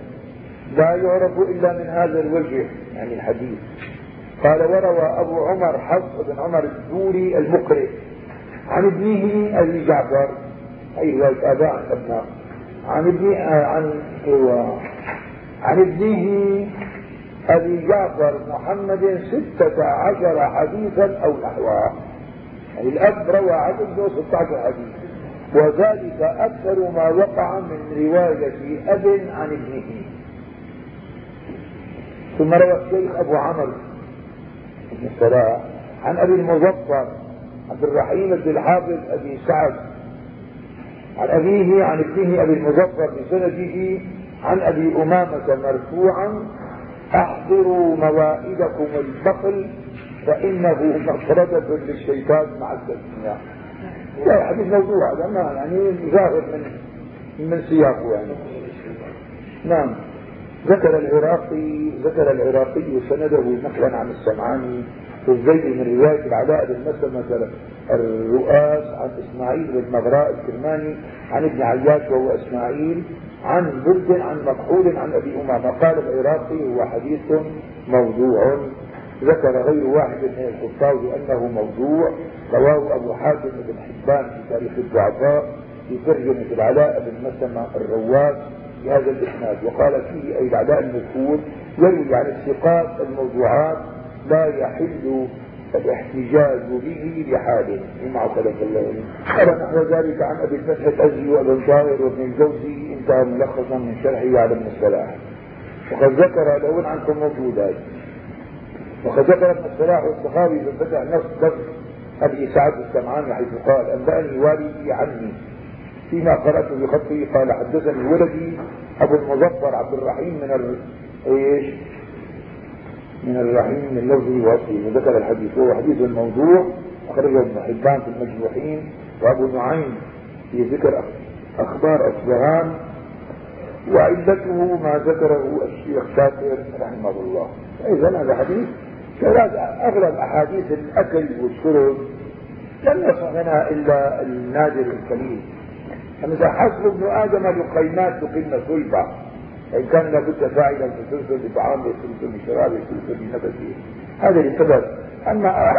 لا يعرف إلا من هذا الوجه يعني الحديث. قال وروى أبو عمر حفص بن عمر الدوري المقرئ عن ابنه أبي جعفر أي رواية آباء عن أبناء عن ابن عن عن ابنه أبي جعفر محمد ستة عشر حديثا أو نحوها يعني الأب روى عن ابنه ستة عشر حديث وذلك أكثر ما وقع من رواية أب عن ابنه. ثم روى الشيخ أبو عمرو بن الصلاح عن أبي المظفر عبد الرحيم بن الحافظ أبي سعد عن أبيه عن ابنه أبي المظفر بسنده عن أبي أمامة مرفوعا أحضروا موائدكم البخل فإنه مطردة للشيطان مع التسمية لا حديث موضوع هذا ما يعني ظاهر من من سياقه يعني. نعم. ذكر العراقي ذكر العراقي سنده نقلا عن السمعاني في الزيد من رواية العلاء بن مسلمة الرؤاس عن إسماعيل بن مغراء الكرماني عن ابن عياش وهو إسماعيل عن برد عن مكحول عن أبي أمامة. قال العراقي هو حديث موضوع. ذكر غير واحد من الحفاظ أنه موضوع. رواه أبو حاتم بن حبان في تاريخ الضعفاء في ترجمة العلاء بن مسلمة الرواس بهذا الإسناد. وقال فيه أي العلاء المذكور يروي عن الثقات الموضوعات لا يحل الاحتجاج به لحال مما عقدك الله قال نحو ذلك عن أبي الفتح الازي وابن طاهر وابن الجوزي انتهى ملخصا من شرحه على ابن الصلاح. وقد ذكر لو عنكم موجودات وقد ذكر ابن الصلاح والصحابي في الفتح لفظ أبي سعد السمعاني حيث قال أنبأني والدي عني. فيما قرأت بخطه قال حدثني ولدي أبو المظفر عبد الرحيم من. إيش؟ من الرحيم من لفظه واصله وذكر الحديث وهو حديث الموضوع أخرجه ابن حبان في المجروحين وأبو نعيم في ذكر أخبار أصبهان وعلته ما ذكره الشيخ شاكر رحمه الله. إذا هذا حديث أغلب أحاديث الأكل والشرب لم يصح منها إلا النادر القليل. فمثلا حسب ابن آدم لقيمات تقيم صلبة إن كان لابد فاعلا في سلسل بطعام سلسل بشراب سلسل بنفسه هذا للسبب. أما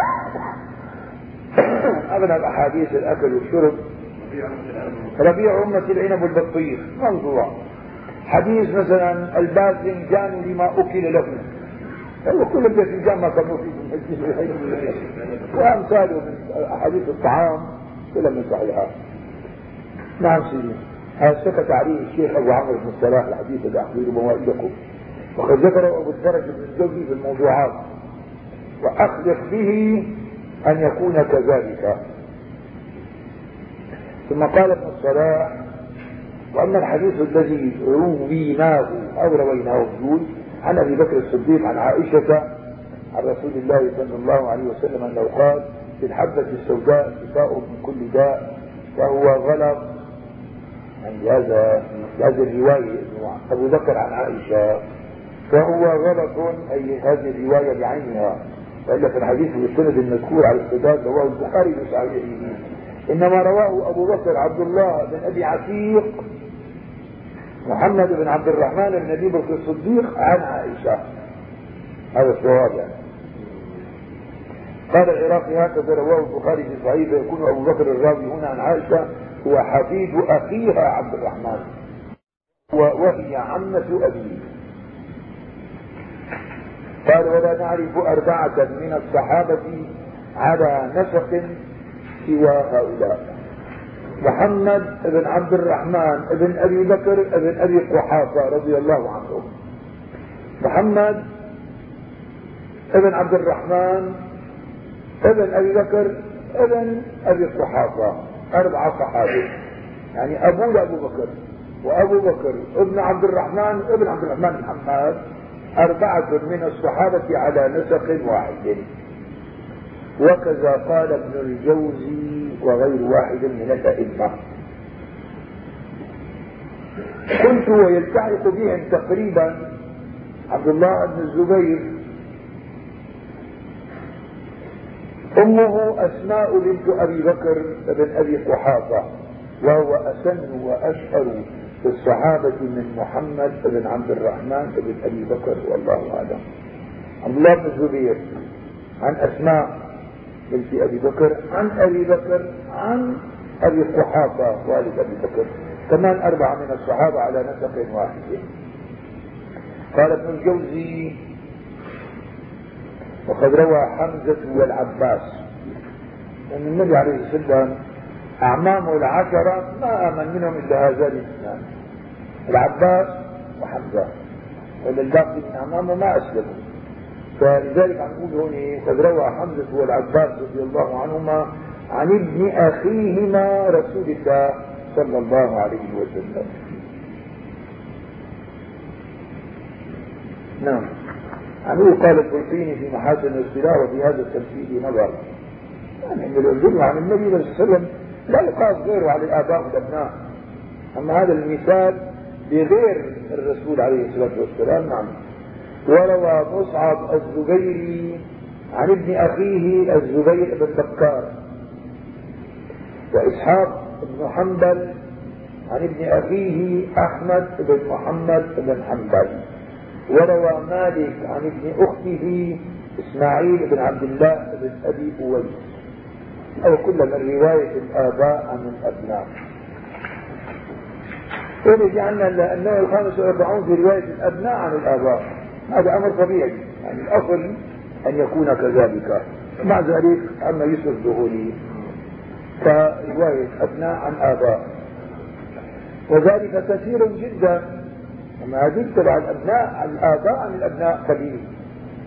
أغلب أحاديث الأكل والشرب ربيع أمة العنب والبطيخ موضوع حديث مثلا الباذنجان لما أكل له هو كل الباذنجان ما كانوا فيه وأمثاله من أحاديث الطعام كلها من صحيحات. نعم سيدي. سكت عليه الشيخ أبو عمرو بن الصلاح الحديث أحضر موائدكم وقد ذكره أبو الدرج بن الجوزي في الموضوعات. وأخلق به أن يكون كذلك. ثم قال ابن الصلاح وأما الحديث الذي رويناه أو رويناه يقول عن أبي بكر الصديق عن عائشة عن رسول الله صلى الله عليه وسلم أنه قال في الحبة السوداء شفاء من كل داء وهو غلط يعني هذا هذه الرواية أبو بكر عن عائشة فهو غلط أي هذه الرواية بعينها وإلا في الحديث بالسند المذكور على السداد رواه البخاري في صحيحه. إنما رواه أبو بكر عبد الله بن أبي عتيق محمد بن عبد الرحمن بن أبي بكر الصديق عن عائشة. هذا الصواب يعني. قال العراقي هكذا رواه البخاري في صحيح فيكون أبو بكر الراوي هنا عن عائشة هو حفيد أخيها عبد الرحمن. وهي عمة أبيه. قال ولا نعرف أربعة من الصحابة على نسق سوى هؤلاء. محمد بن عبد الرحمن بن أبي بكر بن أبي قحافة رضي الله عنهم. محمد بن عبد الرحمن ابن أبي بكر ابن أبي قحافة. أربعة صحابة يعني أبوه لأبو بكر وأبو بكر ابن عبد الرحمن ابن عبد الرحمن محمد أربعة من الصحابة على نسق واحد. وكذا قال ابن الجوزي وغير واحد من الأئمة. قلت ويلتحق بهم تقريبا عبد الله بن الزبير أمه أسماء بنت أبي بكر بن أبي قحافة وهو أسن وأشهر في الصحابة من محمد بن عبد الرحمن بن أبي بكر والله أعلم. عبد الله بن الزبير عن أسماء بنت أبي بكر عن أبي بكر عن أبي قحافة والد أبي بكر. كمان أربعة من الصحابة على نسق واحد. قال ابن الجوزي وقد روى حمزة والعباس. أن النبي عليه الصلاة والسلام أعمامه العشرة ما آمن منهم إلا هذان الاثنان العباس وحمزة. وللباقي من أعمامه ما أسلموا. فلذلك عم نقول هون قد روى حمزة والعباس رضي الله عنهما عن ابن أخيهما رسول الله صلى الله عليه وسلم. نعم. عنه قال البلقيني في محاسن الاصطلاح وفي هذا التمثيل نظر. يعني ان الجملة عن النبي صلى الله عليه وسلم لا يقاس غيره على الاباء والابناء أما هذا المثال بغير الرسول عليه الصلاة والسلام نعم. وروى مصعب الزبيري عن ابن أخيه الزبير بن بكار. وإسحاق بن حنبل عن ابن أخيه أحمد بن محمد بن حنبل. وروى مالك عن ابن أخته إسماعيل بن عبد الله بن أبي أويس. أو كل من رواية الآباء عن الأبناء. ونجي عنا النوع الخامس والأربعون في رواية الأبناء عن الآباء. هذا أمر طبيعي. يعني الأصل أن يكون كذلك. مع ذلك أما يسر الدخولي فرواية أبناء عن آباء. وذلك كثير جدا. أما هذه تبع الأبناء عن الآباء عن الأبناء قليل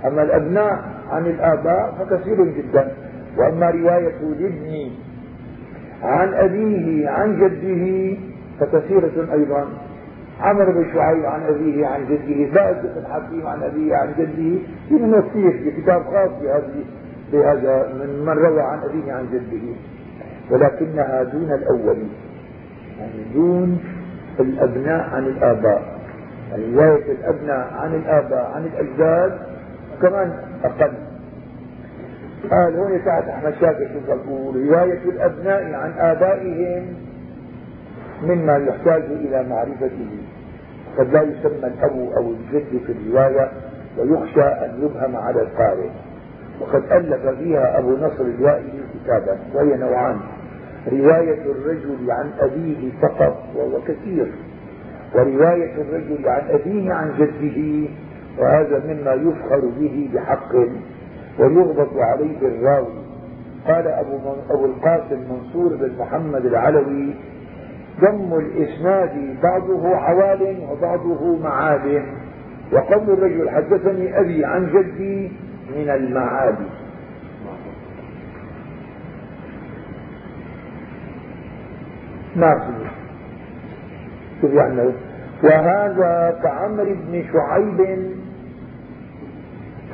أما الأبناء عن الآباء فكثير جدا. وأما رواية الابن عن أبيه عن جده فكثيرة أيضا. عمر بن شعيب عن أبيه عن جده. باز بن حكيم عن أبيه عن جده. في كثير في كتاب خاص بهذه بهذا من من روى عن أبيه عن جده. ولكنها دون الأول يعني دون الأبناء عن الآباء. رواية الأبناء عن الآباء عن الأجداد كمان أقل. قال هون تحت أحمد شاكر شو يقول رواية الأبناء عن آبائهم مما يحتاج إلى معرفته. قد لا يسمى الأب أو الجد في الرواية ويخشى أن يبهم على القارئ. وقد ألف فيها أبو نصر الوائلي كتابا وهي نوعان. رواية الرجل عن أبيه فقط وهو كثير. ورواية الرجل عن أبيه عن جده وهذا مما يفخر به بحق ويغضب عليه الراوي. قال أبو, أبو القاسم منصور بن محمد العلوي ضم الإسناد بعضه عوال وبعضه معال وقول الرجل حدثني أبي عن جدي من المعالي ما في يعني وهذا كعمر بن شعيب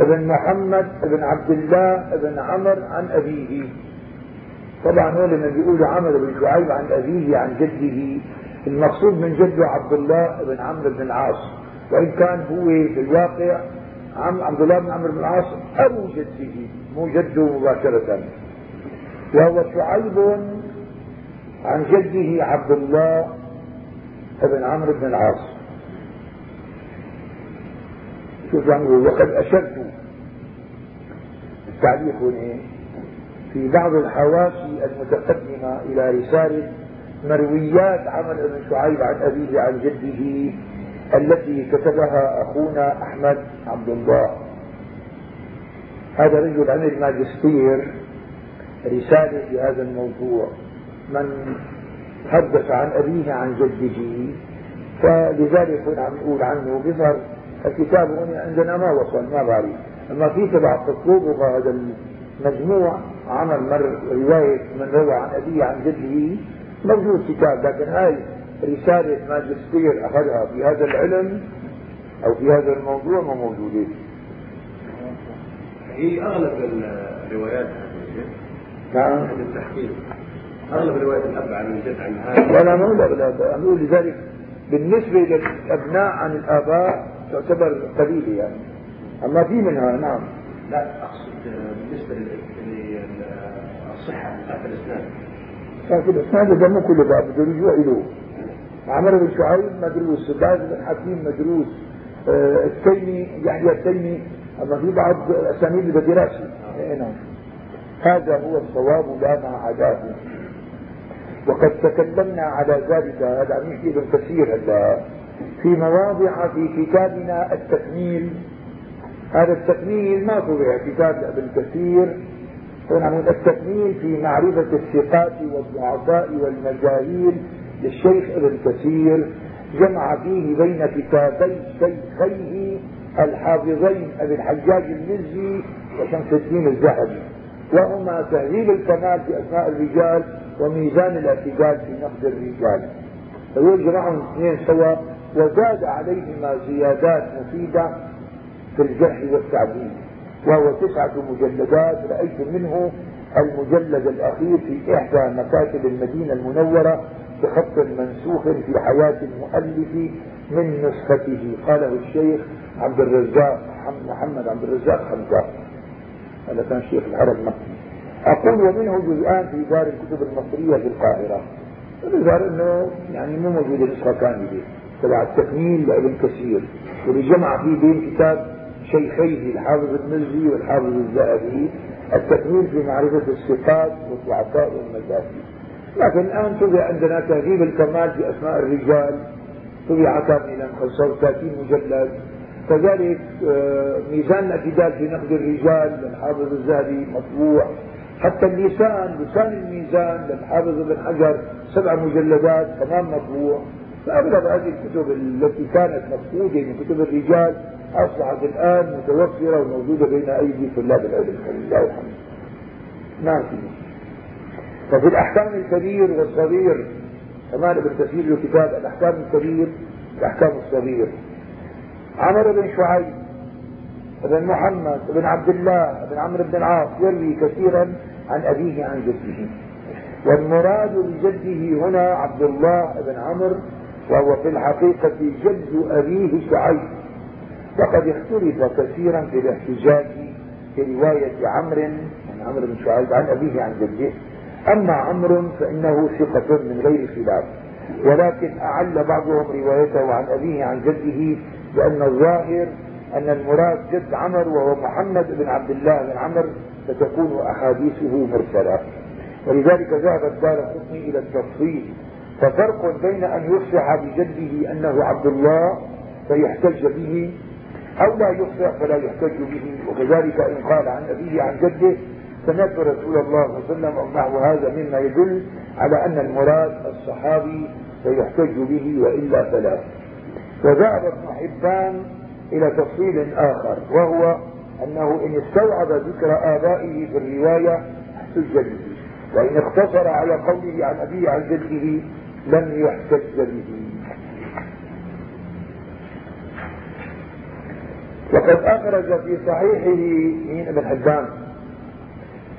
ابن محمد ابن عبد الله ابن عمر عن أبيه. طبعا هو لما بيقولوا عمر بن شعيب عن أبيه عن جده. المقصود من جده عبد الله بن عمرو بن العاص. وإن كان هو في الواقع عم عبد الله بن عمرو بن العاص أبو جده مو جده مباشرة. وهو شعيب عن جده عبد الله بن عمرو بن العاص. شوف يعني وقد أشرت التعليق هنا في بعض الحواشي المتقدمة إلى رسالة مرويات عمر بن شعيب عن أبيه عن جده التي كتبها أخونا أحمد عبد الله. هذا رجل عمل ماجستير رسالة في هذا الموضوع. من حدث عن أبيه عن جده فلذلك هنا عم يقول عنه بظهر الكتاب هنا عندنا ما وصل ما بعرف. أما في تبع تطلب هذا المجموع عمل مر رواية من روى عن أبيه عن جده. موجود كتاب لكن هاي رسالة ماجستير أخذها في هذا العلم أو في هذا الموضوع ما موجودة. هي أغلب الروايات نعم. التحقيق. أغلب روايات الأب عن الجد عن هذا. ولا مو الأغلب أقول لذلك بالنسبة للأبناء عن الآباء تعتبر قليلة يعني. أما في منها نعم. لا أقصد بالنسبة للصحة بتاعت الإسناد. لكن الإسناد هذا مو كله باب بده رجوع له عمر بن شعيب مدروس باز بن حكيم مدروس آه التيمي يحيى التيمي أما في بعض الأسانيد بدها دراسة إيه نعم. هذا هو الصواب لا ما عداه. وقد تكلمنا على ذلك هذا عم يحكي ابن كثير هلا. في مواضع في كتابنا التكميل. هذا التكميل ما طبع كتاب ابن كثير. هنا التكميل في معرفة الثقات والضعفاء والمجاهيل للشيخ ابن كثير. جمع فيه بين كتابي شيخيه الحافظين أبي الحجاج المزي وشمس الدين الذهبي. وهما تهذيب الكمال في أسماء الرجال وميزان الاعتدال في نقد الرجال. فيجمعهم اثنين سوا وزاد عليهما زيادات مفيدة في الجرح والتعديل. وهو تسعة مجلدات رأيت منه المجلد الأخير في إحدى مكاتب المدينة المنورة بخط منسوخ في حياة المؤلف من نسخته. قاله الشيخ عبد الرزاق محمد عبد الرزاق حمزة هذا كان شيخ العرب مكي. أقول ومنه جزءان في دار الكتب المصرية في القاهرة. يظهر إنه يعني مو موجودة نسخة كاملة. تبع التكميل لابن كثير. واللي جمع فيه بين كتاب شيخيه الحافظ المزي والحافظ الذهبي. التكميل في معرفة الثقات والضعفاء والمزاجي لكن الآن طبع عندنا تهذيب الكمال في أسماء الرجال. طبع كاملا 35 مجلد. كذلك آه، ميزان الاعتدال في نقد الرجال. للحافظ الذهبي مطبوع. حتى اللسان لسان الميزان للحافظ ابن حجر سبع مجلدات تمام مطبوع. فأغلب هذه الكتب التي كانت مفقودة من كتب الرجال أصبحت الآن متوفرة وموجودة بين أيدي طلاب العلم. لله الحمد نعم. ففي الأحكام الكبير والصغير كمان ابن كثير له كتاب الأحكام الكبير الأحكام الصغير. عمر بن شعيب بن محمد بن عبد الله بن عمرو بن العاص يروي كثيرا عن أبيه عن جده. والمراد بجده هنا عبد الله بن عمرو وهو في الحقيقة جد أبيه شعيب. وقد اختلف كثيرا في الاحتجاج في رواية عمرو عن عمرو بن شعيب عن أبيه عن جده. أما عمرو فإنه ثقة من غير خلاف. ولكن أعل بعضهم روايته عن أبيه عن جده لأن الظاهر أن المراد جد عمر وهو محمد بن عبد الله بن عمر فتكون أحاديثه مرسلة. ولذلك ذهب الدار القطني إلى التفصيل. ففرق بين أن يفصح بجده أنه عبد الله فيحتج به أو لا يفصح فلا يحتج به. وكذلك إن قال عن أبيه عن جده سمعت رسول الله صلى الله عليه وسلم نحو هذا مما يدل على أن المراد الصحابي فيحتج به وإلا فلا. وذهب ابن حبان إلى تفصيل آخر وهو أنه إن استوعب ذكر آبائه في الرواية احتج به وإن اقتصر على قوله عن أبيه عن جده لم يحتج به. وقد أخرج في صحيحه من ابن حبان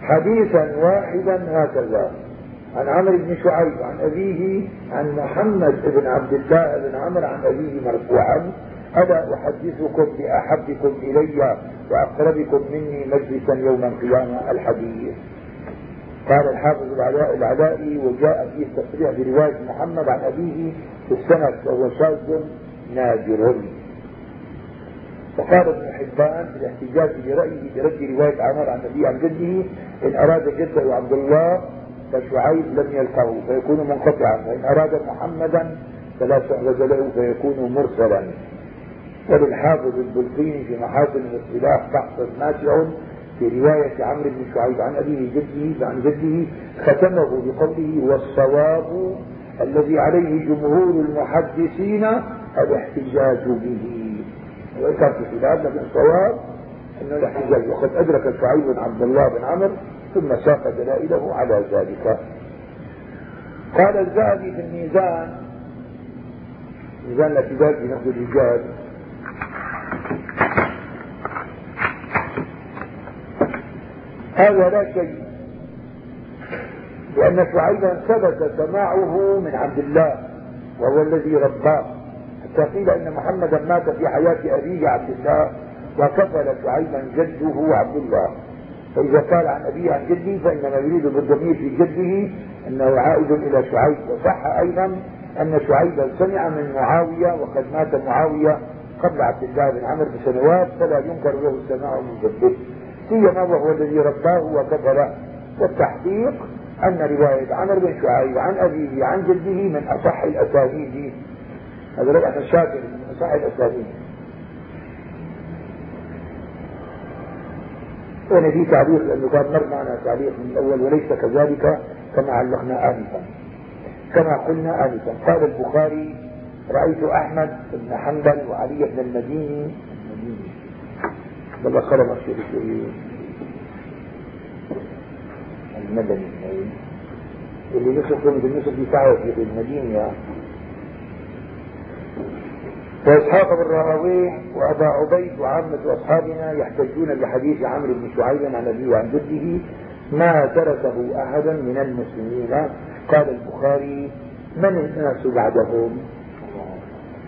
حديثا واحدا هكذا عن عمرو بن شعيب عن أبيه عن محمد بن عبد الله بن عمرو عن أبيه مرفوعا ألا أحدثكم بأحبكم إلي وأقربكم مني مجلسا يوم القيامة الحديث. قال الحافظ العلاء العلائي وجاء فيه التصريح برواية محمد عن أبيه في السند وهو شاذ نادر. وقال ابن حبان في الاحتجاج برأيه برد رواية عمر عن أبيه عن جده إن أراد جده عبد الله فشعيب لم يلقه فيكون منقطعا وإن أراد محمدا فلا شهرة له فيكون مرسلا. وللحافظ البلقيني في محاسن الاصطلاح بحث نافع في رواية عمرو بن شعيب عن أبيه جده عن جده ختمه بقوله والصواب الذي عليه جمهور المحدثين الاحتجاج به. وإن كان في خلاف لكن الصواب أنه الاحتجاج. وقد أدرك شعيب بن عبد الله بن عمرو ثم ساق دلائله على ذلك. قال الذهبي في الميزان ميزان الاعتدال في نقد الرجال هذا لا شيء. لأن شعيبا ثبت سماعه من عبد الله وهو الذي رباه. حتى قيل إن محمدا مات في حياة أبيه عبد الله وكفل شعيبا جده عبد الله. فإذا قال عن أبيه عن جده فإنما يريد بالضمير في جده أنه عائد إلى شعيب. وصح أيضا أن شعيبا سمع من معاوية وقد مات معاوية قبل عبد الله بن عمرو بسنوات فلا ينكر له السماع من جده. سيما وهو الذي رباه وكفله والتحقيق أن رواية عمرو بن شعيب عن أبيه عن جده من أصح الأسانيد هذا رواية الشافعي من أصح الأسانيد وأنا في تعليق لأنه كان مر معنا تعليق من الأول وليس كذلك كما علقنا انفا. كما قلنا انفا. قال البخاري رأيت أحمد بن حنبل وعلي بن المديني خرم الشيخ المدني اللي النصف دي ساعة في المدينة. وإسحاق بن راهويه وأبا عبيد وعامة أصحابنا يحتجون بحديث عمرو بن شعيب عن أبيه وعن جده ما تركه أحدا من المسلمين. قال البخاري من الناس بعدهم؟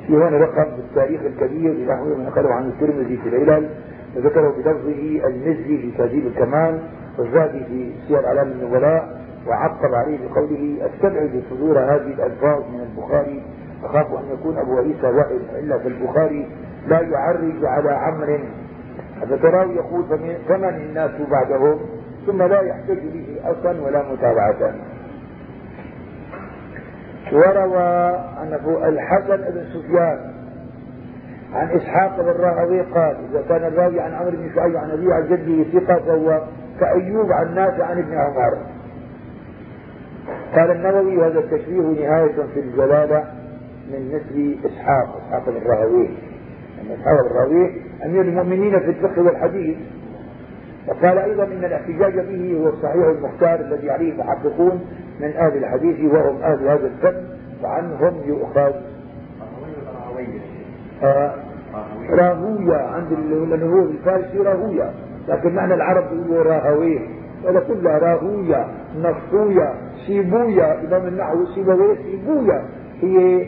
في هنا رقم بالتاريخ الكبير نحو من نقله عن الترمذي في العلل. وذكره بلفظه المزي في تهذيب الكمال والزادي في سير أعلام النبلاء وعقب عليه بقوله استبعد صدور هذه الألفاظ من البخاري أخاف أن يكون أبو عيسى وائل إلا في البخاري لا يعرج على عمر. فتراه يقول فمن الناس بعدهم؟ ثم لا يحتج به أصلا ولا متابعة. وروى أنه الحسن بن سفيان عن إسحاق بن راهوي قال إذا كان الراوي عن عمرو بن شعيب عن أبيه عن جده ثقة فهو كأيوب عن نافع عن ابن عمر. قال النووي هذا التشبيه نهاية في الجلالة من مثل إسحاق إسحاق بن راهويه أن إسحاق بن راهويه أمير المؤمنين في الفقه والحديث. وقال أيضا إن الاحتجاج به هو الصحيح المختار الذي عليه المحققون من أهل الحديث وهم أهل هذا الفن وعنهم يؤخذ راهوية. عند لأنه هو الفارسي راهوية. لكن معنى العرب يقولوا راهوية. ولا كلها راهوية نصوية سيبويا إمام النحو سيبويه سيبويا هي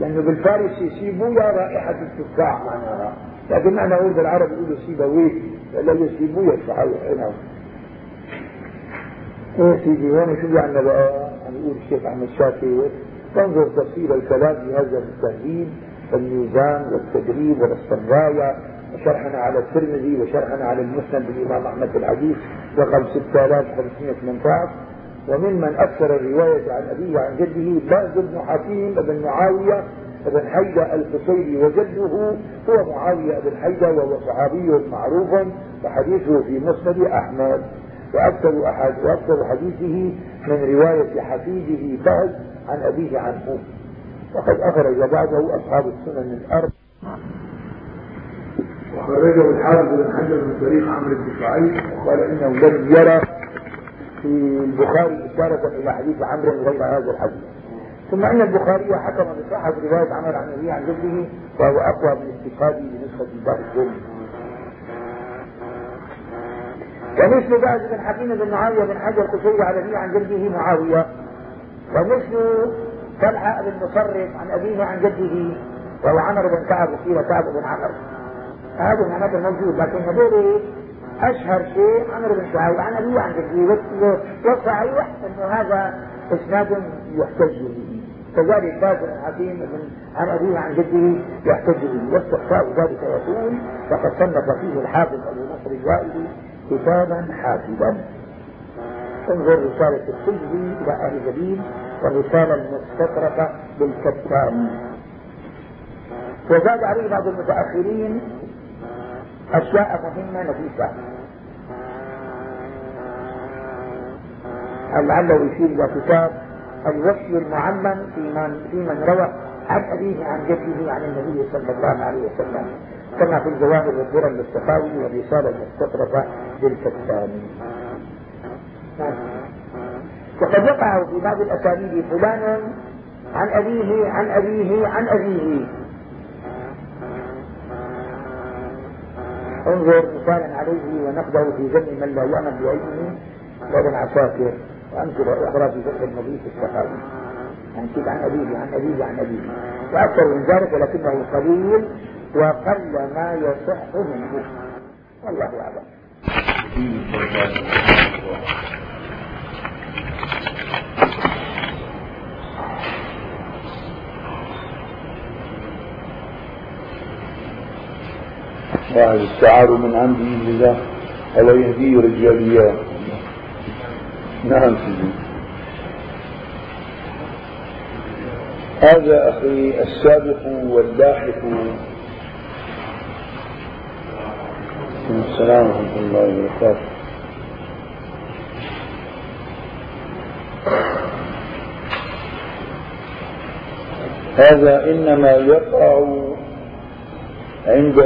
لأنه بالفارسي سيبويا رائحة التفاح معناها. لكن معنى أقول بالعرب يقولوا سيبويه لا سيبويا صحيح هنا. إيه سيدي هون شو يعني بقى؟ عم يقول الشيخ أحمد شافعي تنظر تفصيل الكلام في هذا التهذيب والميزان والتدريب والسرايا وشرحنا على الترمذي وشرحنا على المسند بالامام أحمد الحديث رقم 6518 وممن أكثر الرواية عن أبيه وعن جده باز بن حكيم بن معاوية بن حيدة القصيري وجده هو معاوية بن حيدة وهو صحابي معروف وحديثه في مسند أحمد. وأكثر أحد وأكثر حديثه من رواية حفيده باز عن أبيه عنه. وقد أخرج بعده أصحاب السنن الأربع. وخرجه الحافظ بن حجر من طريق عمرو بن شعيب. وقال إنه لم يرى في البخاري إشارة إلى حديث عمرو غير هذا الحديث. ثم إن البخاري حكم بصحة رواية عمر عن أبيه عن جده وهو أقوى من استفاده بنسخة دار الجن ومثل بعد بن حكيم بن معاوية بن حجر القشيري أبيه عن جده معاوية. ومثل طلحة بن مصرف عن أبيه عن جده وهو عمر بن كعب وقيل كعب بن عمر هذا معناته موجود لكن هذول أشهر شيء عمرو بن شعيب عن أبيه عن جده. والصحيح أنه هذا إسناد يحتج به. كذلك باز بن حكيم بن عن أبيه عن جده يحتج به. واستحقاء ذلك يقول فقد صنف فيه الحافظ أبو نصر الوائلي كتابا حافظا انظر رسالة السلبي إلى أهل جديد والرسالة المستطرفة بالكتاب. وزاد عليه بعض المتأخرين أشياء مهمة نفيسة لعله يشير إلى كتاب الوصي المعمم في من في من روى عن أبيه عن جده عن النبي صلى الله عليه وسلم كما في الجواهر والدرر للسخاوي والرسالة المستطرفة للكتاني وقد يقع في بعض الأسانيد فلان عن أبيه عن أبيه عن أبيه. انظر مثالا عليه ونقده في ذم من لا يعمل بعلمه وابن عساكر وامثله أخرى في فتح النبي في الصحابي يعني كيف عن أبيه عن أبيه عن أبيه. وأكثر من ذلك ولكنه قليل وقل ما يصح منه والله أعلم. واحد استعار من عند الله أو يهدي رجاليا؟ نعم سيدي. هذا أخي السابق واللاحق السلام ورحمة الله وبركاته. هذا إنما يقع عند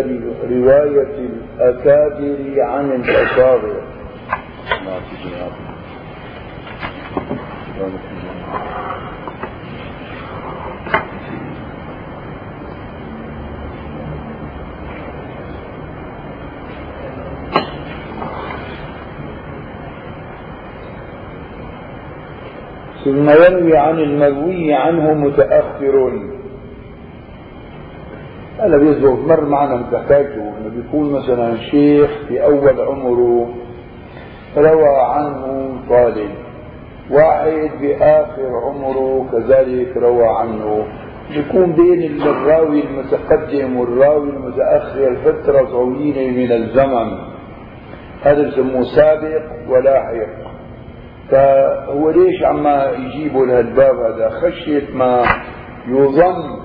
رواية الأكابر عن الأصابع. ثم يروي عن المروي عنه متأخر. هذا بيزبط. مر معنا حكايته انه بيكون مثلا شيخ في أول عمره روى عنه طالب واحد بآخر عمره كذلك روى عنه. بيكون بين الراوي المتقدم والراوي المتأخر فترة طويلة من الزمن. هذا بسموه سابق ولاحق. فهو ليش عما يجيبوا لهالباب هذا؟ خشية ما يظن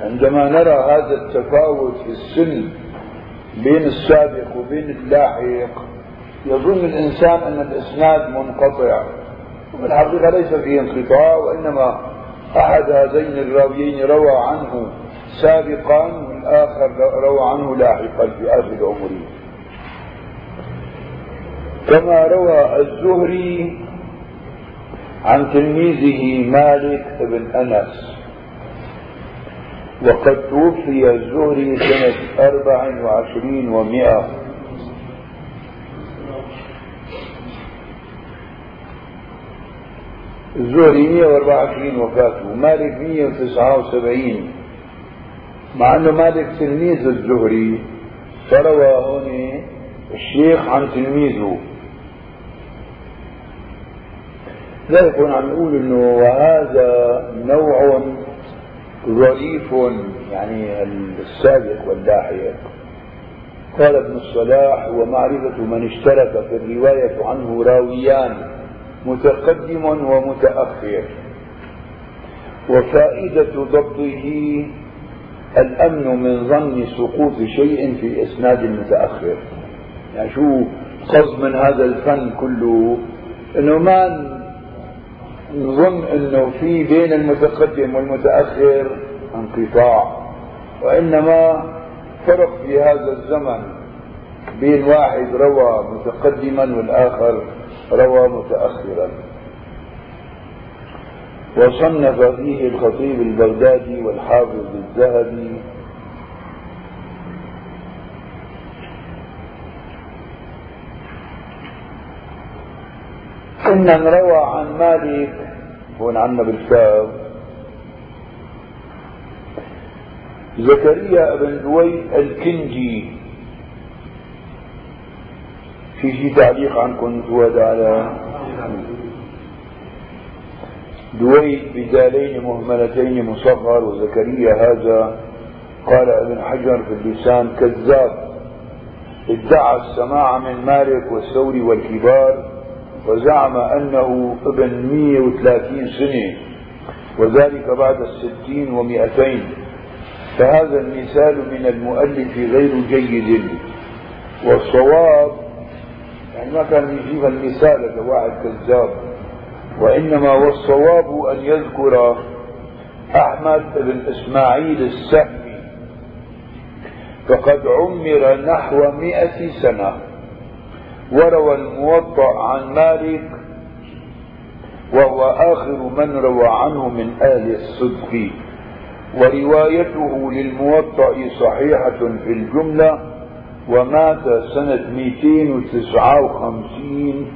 عندما نرى هذا التفاوت في السن بين السابق وبين اللاحق يظن الإنسان أن الإسناد منقطع. وفي الحقيقة ليس فيه انقطاع وإنما أحد هذين الراويين روى عنه سابقا والآخر روى عنه لاحقا في آخر عمره. كما روى الزهري عن تلميذه مالك بن أنس. وقد توفي الزهري سنة أربع وعشرين ومائة. الزهري 124 وفاته مالك 179 مع أنه مالك تلميذ الزهري فروى هون الشيخ عن تلميذه. ذلك عم نقول إنه وهذا نوع ظريف يعني السابق واللاحق قال ابن الصلاح ومعرفة من اشترك في الرواية عنه راويان متقدم ومتأخر. وفائدة ضبطه الأمن من ظن سقوط شيء في إسناد المتأخر يعني شو قصد من هذا الفن كله؟ إنه ما نظن إنه في بين المتقدم والمتأخر انقطاع وإنما فرق في هذا الزمن بين واحد روى متقدما والآخر روى متأخرا. وصنف فيه الخطيب البغدادي والحافظ الذهبي إن روى عن مالك. هون عنا بالكتاب. زكريا بن دويد الكنجي في شي تعليق عنكم زواد على دويد بدالين مهملتين مصغر وزكريا هذا قال ابن حجر في اللسان كذاب. ادعى السماع من مالك والثوري والكبار وزعم أنه ابن 130 سنة وذلك بعد الستين ومئتين. فهذا المثال من المؤلف غير جيد. والصواب يعني ما كان يجيب المثال لواحد كذاب. وإنما والصواب أن يذكر أحمد بن إسماعيل السهمي فقد عمر نحو مئة سنة. وروى الموطأ عن مالك وهو آخر من روى عنه من أهل الصدق. وروايته للموطأ صحيحة في الجملة ومات سنة 259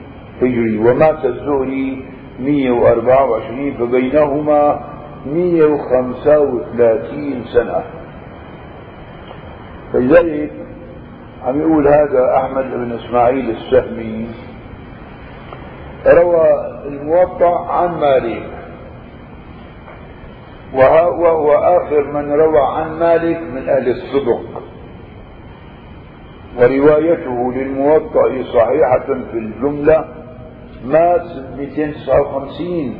هجري ومات الزهري 124 فبينهما 135 سنة. فلذلك عم يقول هذا أحمد بن إسماعيل السهمي. روى الموطأ عن مالك. وهو آخر من روى عن مالك من أهل الصدق وروايته للموطأ صحيحة في الجملة مات 259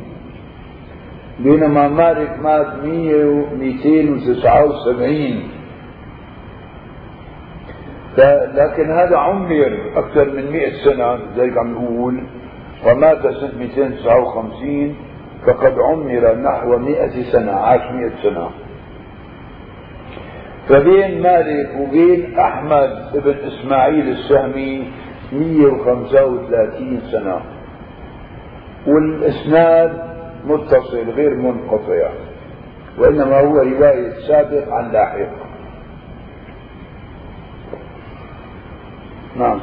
بينما مالك مات 279 لكن هذا عمر أكثر من 100 سنة زي عم نقول. ومات سنة 259 فقد عمر نحو 100 سنة عاش 100 سنة. فبين مالك وبين أحمد بن إسماعيل السهمي 135 سنة. والإسناد متصل غير منقطع وإنما هو رواية سابق عن لاحق. نعم.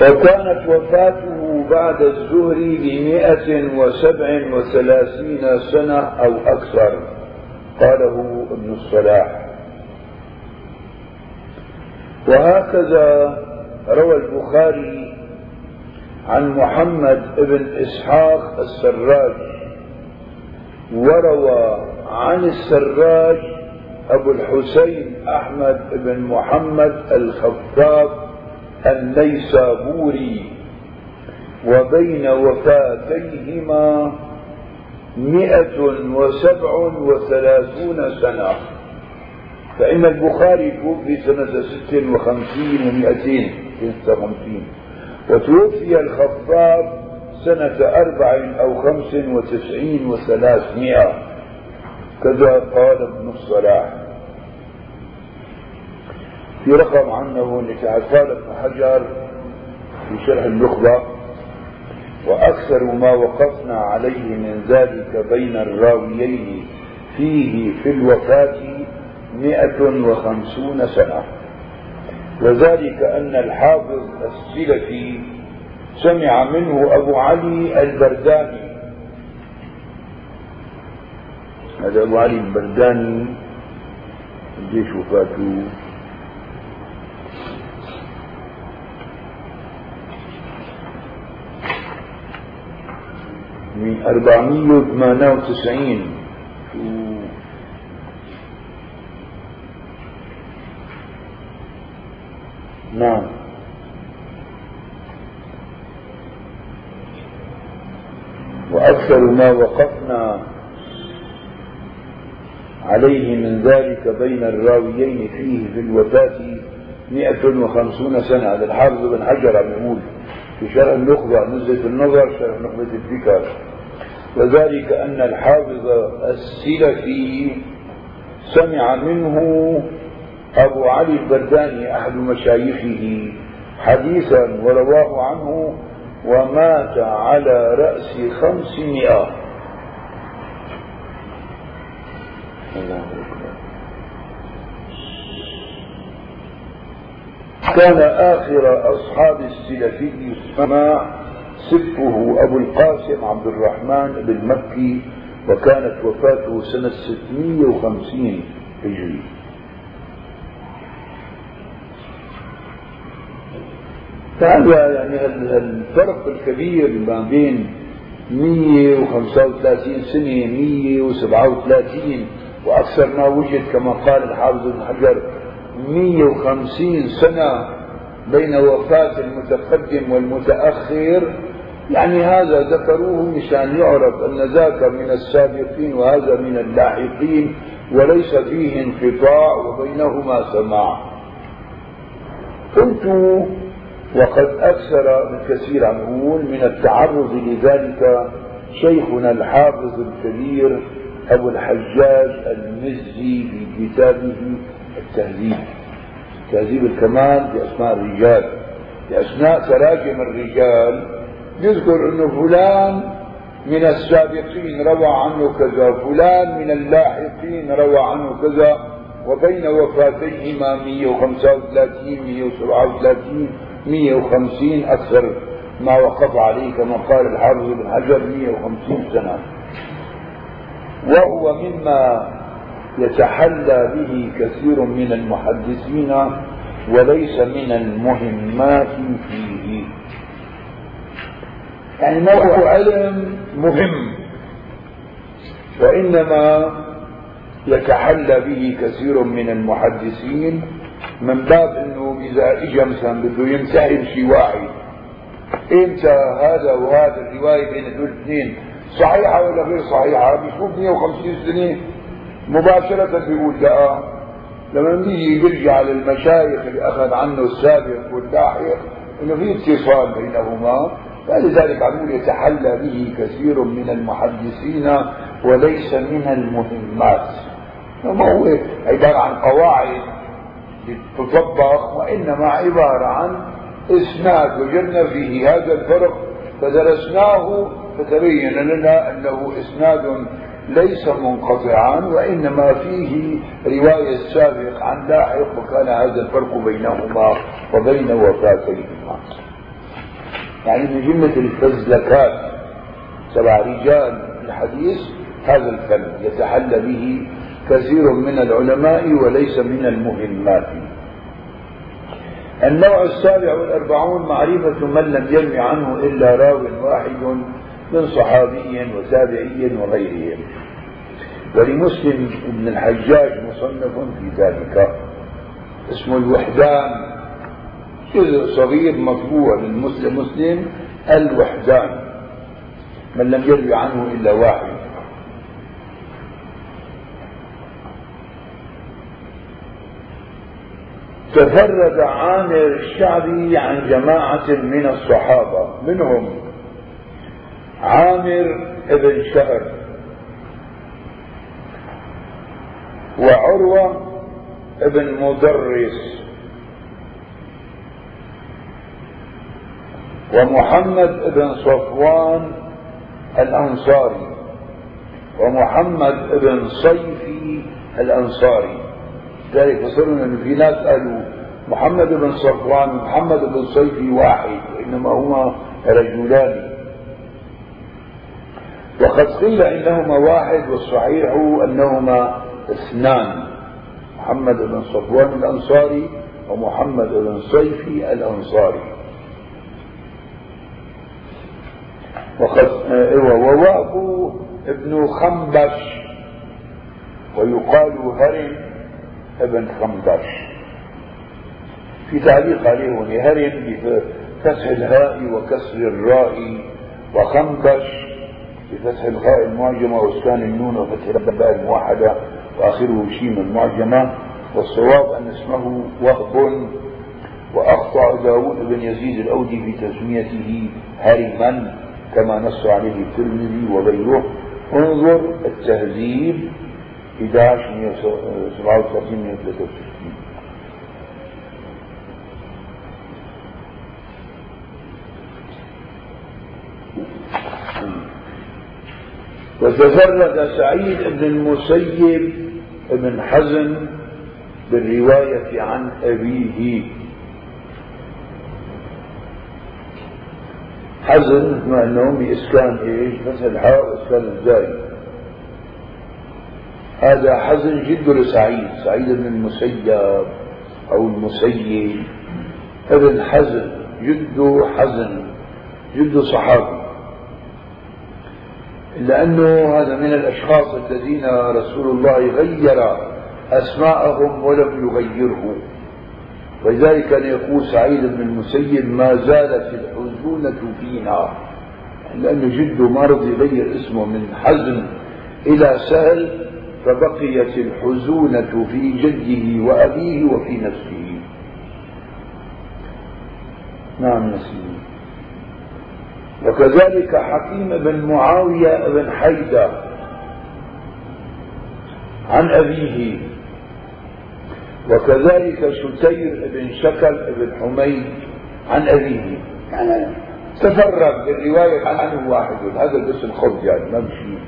فكانت وفاته بعد الزهر بمئة وسبع وثلاثين سنة أو أكثر قاله ابن الصلاح. وهكذا روى البخاري عن محمد بن إسحاق السراج وروى عن السراج أبو الحسين أحمد بن محمد الخطاب النيسابوري وبين وفاتيهما مئة وسبع وثلاثون سنة. فإن البخاري توفي سنة ست وخمسين ومئتين ستة وخمسين. وتوفي الخطاب سنة أربع أو خمس وتسعين وثلاثمائة. كذا قال ابن الصلاح. في رقم عنه قال ابن حجر في شرح النخبة وأكثر ما وقفنا عليه من ذلك بين الراويين فيه في الوفاة مئة وخمسون سنة. وذلك أن الحافظ السلفي سمع منه أبو علي البرداني. هذا أبو علي البرداني قديش وفاته. من أربعمية وثمانية وتسعين. نعم. وأكثر ما وقفنا عليه من ذلك بين الراويين فيه في الوفاة مئة وخمسون سنة. هذا الحافظ بن حجر عم يقول في شرح النخبة نزلة النظر شرح نخبة الفكر وذلك أن الحافظ السلفي سمع منه أبو علي البرداني أحد مشايخه حديثا ورواه عنه ومات على رأس خمسمائة. كان آخر أصحاب السلفي السماع سبه أبو القاسم عبد الرحمن بن مكي وكانت وفاته سنة 650 هجري. فهذا يعني الفرق الكبير ما بين 135 سنة 137 وأكثر ما وجد كما قال الحافظ ابن حجر 150 سنة بين وفاة المتقدم والمتأخر. يعني هذا ذكروه مشان يعرف أن ذاك من السابقين وهذا من اللاحقين وليس فيه انقطاع وبينهما سماع. كنت وقد أكثر بالكثير عم نقول من التعرض لذلك شيخنا الحافظ الكبير أبو الحجاج المزي في كتابه التهذيب. تهذيب الكمال بأسماء الرجال. بأثناء تراجم الرجال. يذكر أنه فلان من السابقين روى عنه كذا فلان من اللاحقين روى عنه كذا وبين وفاتيهما 135 137 150 أكثر ما وقف عليه كما قال الحافظ بن حجر 150 سنة. وهو مما يتحلى به كثير من المحدثين وليس من المهمات فيه. يعني ما هو علم مهم وإنما يتحلى به كثير من المحدثين من باب إنه إذا اجى مثلا بده يمتحن شيء واحد إمتى هذا وهذا الرواية بين هدول الاثنين صحيحة ولا غير صحيحة؟ بيشوف 150 سنه مباشرة بيقول لا لما بيجي بيرجع للمشايخ اللي أخذ عنه السابق واللاحق إنه في اتصال بينهما. فلذلك عم يتحلى به كثير من المحدثين وليس من المهمات. ما هو عبارة عن قواعد تطبق وإنما عبارة عن إسناد وجدنا فيه هذا الفرق. فدرسناه فتبين لنا أنه إسناد ليس منقطعا وإنما فيه رواية السابق عن لاحق وكان هذا الفرق بينهما وبين وفاتيهما يعني من جملة الفزلكات تبع رجال الحديث هذا الفن يتحلى به كثير من العلماء وليس من المهمات. النوع السابع والأربعون معرفة من لم يرم عنه إلا راو واحد من صحابي وتابعي وغيرهم. ولمسلم بن الحجاج مصنف في ذلك. اسمه الوحدان. جزء صغير مطبوع للمسلم مسلم الوحدان. من لم يروي عنه إلا واحد. تفرد عامر الشعبي عن جماعة من الصحابة منهم عامر ابن شهر وعروة ابن مدرس ومحمد ابن صفوان الأنصاري ومحمد ابن صيفي الأنصاري. ذلك وصلنا إن في ناس قالوا محمد بن صفوان ومحمد بن صيفي واحد وإنما هما رجلان. وقد قيل إنهما واحد والصحيح أنهما اثنان. محمد بن صفوان الأنصاري ومحمد بن صيفي الأنصاري. وقد وواب ابن خنبش ويقال هرم ابن خنبش. في تعليق عليه هرم بفتح الهاء وكسر الراء وخنبش. بفتح الخاء المعجمة واسكان النون وفتح الباء الموحدة وآخره شيم المعجمة والصواب أن اسمه وهب وأخطأ داود بن يزيد الأودي في تسميته هرما كما نص عليه الترمذي وغيره. انظر التهذيب 11 137 163 وتفرد سعيد بن المسيب بن حزم بالرواية عن أبيه. حزن مع انه باسكان إيش؟ فتح الحاء واسكان الزاي. هذا حزن جد لسعيد سعيد بن المسيب أو المسيب. ابن حزن جده حزن جده صحابي. لأنه هذا من الأشخاص الذين رسول الله غير أسماءهم ولم يغيره. ولذلك كان يقول سعيد بن المسيب ما زالت الحزونة فينا لأنه جده ما رضي يغير اسمه من حزن إلى سهل فبقيت الحزونة في جده وأبيه وفي نفسه. نعم نسيم. وكذلك حكيم بن معاوية بن حيدة عن أبيه. وكذلك شتير بن شكل بن حميد عن أبيه. يعني تفرد بالرواية عنه واحد. هذا بس الخبز يعني ما بشيء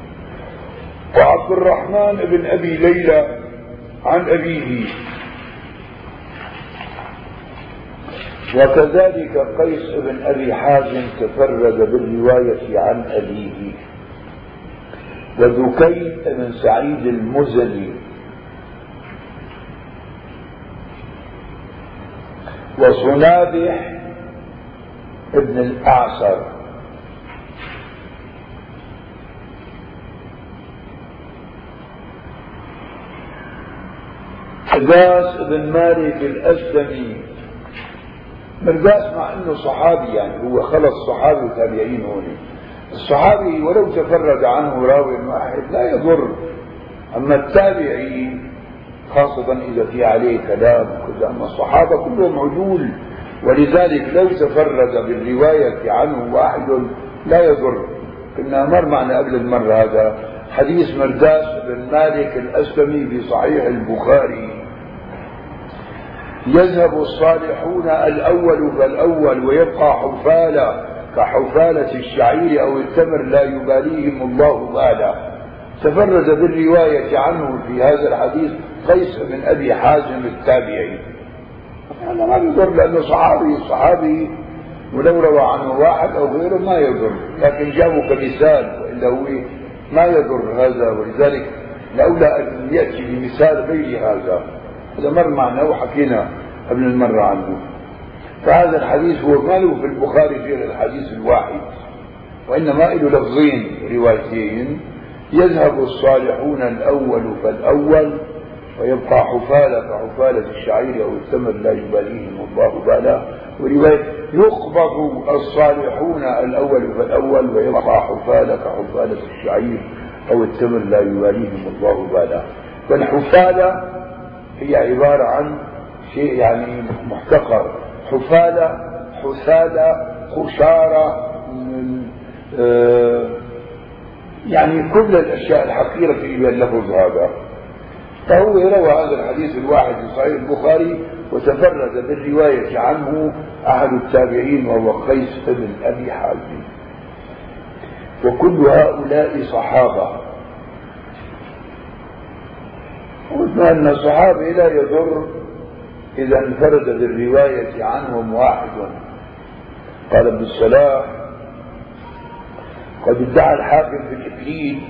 وعبد الرحمن بن أبي ليلى عن أبيه. وكذلك قيس بن أبي حازم تفرد بالرواية عن أبيه وذكي بن سعيد المزني. وصنابح ابن الأعصر. حداس بن مالك الأسلمي مرداس مع إنه صحابي يعني هو خلص صحابي وتابعين هون. الصحابي ولو تفرد عنه راوي واحد لا يضر. أما التابعين خاصة إذا في عليه كلام وكذا أما الصحابة كلهم عدول ولذلك لو تفرد بالرواية عنه واحد لا يضر. كنا مر معنا قبل المرة هذا. حديث مرداس بن مالك الأسلمي في صحيح البخاري. يذهب الصالحون الأول فالأول ويبقى حفالة كحفالة الشعير أو التمر لا يباليهم الله بالا تفرد بالرواية عنه في هذا الحديث قيس بن أبي حازم التابعي. هذا ما يضر لأنه صحابي صحابي ولو روى عنه واحد أو غيره ما يضر. لكن جابوا كمثال وإلا هو ما يضر هذا ولذلك لولا أن يأتي بمثال غير هذا. هذا مر معنا وحكينا قبل المرة عنه. فهذا الحديث هو ما له في البخاري غير الحديث الواحد وإنما له لفظين روايتين. يذهب الصالحون الأول فالأول ويبقى حفالة كحفالة الشعير أو التمر لا يباليهم الله بالا. ورواية يقبض الصالحون الأول فالأول ويبقى حفالة كحفالة الشعير أو التمر لا يباليهم الله بالا. والحفالة هي عبارة عن شيء يعني محتقر. حفالة حسالة خشارة آه يعني كل الأشياء الحقيرة في اللفظ هذا. فهو روى هذا الحديث الواحد في صحيح البخاري وتفرد بالرواية عنه أحد التابعين وهو قيس بن أبي حازم. وكل هؤلاء صحابة. قلنا أن الصحابي لا يضر إذا انفرد بالرواية عنهم واحد. قال ابن الصلاح قد ادعى الحاكم في الإكليل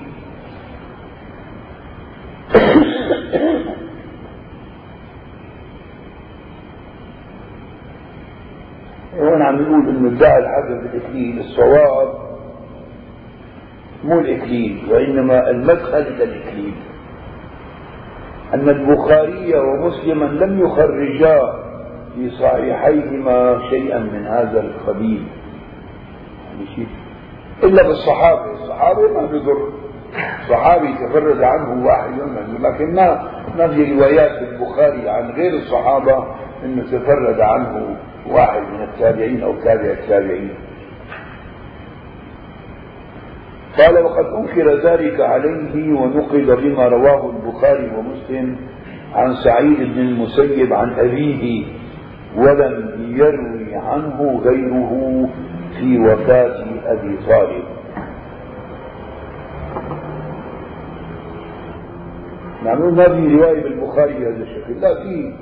هون عم يقول إنه ادعى الحاكم في الإكليل الصواب مو الإكليل وإنما المدخل إلى الإكليل أن البخاري ومسلما لم يخرجا في صحيحيهما شيئا من هذا القبيل. يعني شيء. إلا بالصحابة. الصحابة ما بضر صحابي تفرد عنه واحد منه لكن ما ما في روايات البخاري عن غير الصحابة إنه تفرد عنه واحد من التابعين أو تابع التابعين. قال وقد أنكر ذلك عليه ونقل بما رواه البخاري ومسلم عن سعيد بن المسيب عن أبيه ولم يروي عنه غيره في وفاة أبي طالب. معلوم ما في رواية بالبخاري بهذا الشكل لا في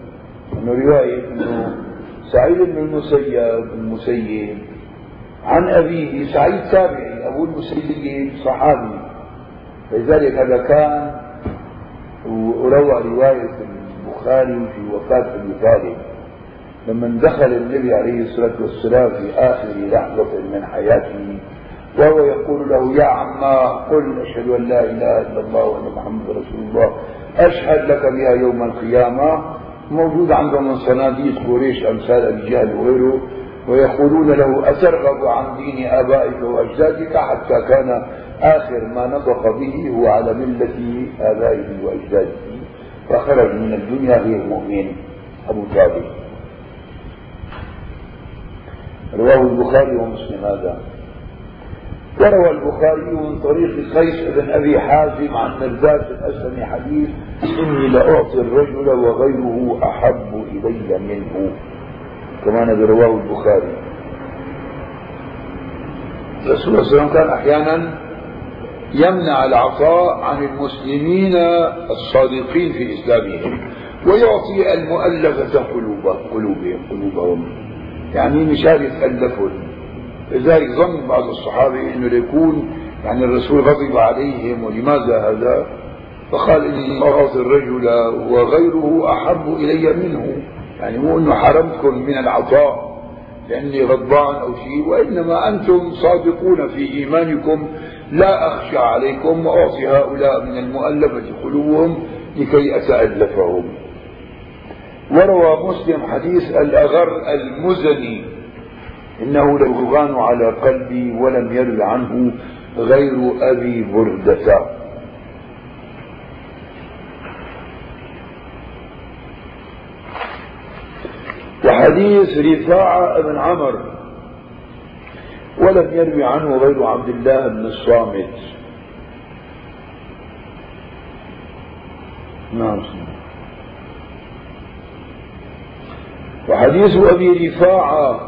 انه رواية إنه سعيد بن المسيب المسيب عن أبيه سعيد تابعي أبو المسيب صحابي. لذلك هذا كان وروى رواية البخاري في وفاة أبي طالب. لما دخل النبي عليه الصلاة والسلام في آخر لحظة من حياته وهو يقول له يا عما قل أشهد أن لا إله إلا الله وأن محمد رسول الله. أشهد لك بها يوم القيامة. موجود عندهم من صناديق قريش أمثال أبي جهل وغيره. ويقولون له أترغب عن دين آبائك وأجدادك حتى كان آخر ما نطق به هو على ملة آبائه وأجداده. فخرج من الدنيا غير مؤمن. أبو طالب رواه البخاري ومسلم هذا. وروى البخاري من طريق قيس بن أبي حازم عن مرداد الاسلمي حديث إني لأعطي الرجل وغيره أحب إلي منه. كمان رواه البخاري. الرسول صلى الله عليه وسلم كان أحيانا يمنع العطاء عن المسلمين الصادقين في إسلامهم ويعطي المؤلفة قلوبهم قلوبهم. يعني مشان يتألفون لذلك ظن بعض الصحابة إنه ليكون يعني الرسول غضب عليهم ولماذا هذا؟ فقال إني اعطي الرجل وغيره أحب إلي منه. يعني مو إنه حرمتكم من العطاء لأني غضبان أو شيء وإنما أنتم صادقون في إيمانكم لا أخشى عليكم واعطي هؤلاء من المؤلفه قلوبهم لكي أتألفهم. وروى مسلم حديث الأغر المزني إنه ليغان على قلبي ولم يرد عنه غير أبي بردة. وحديث رفاعة بن عمر ولم يروي عنه غير عبد الله بن الصامت. نعم. وحديث أبي رفاعة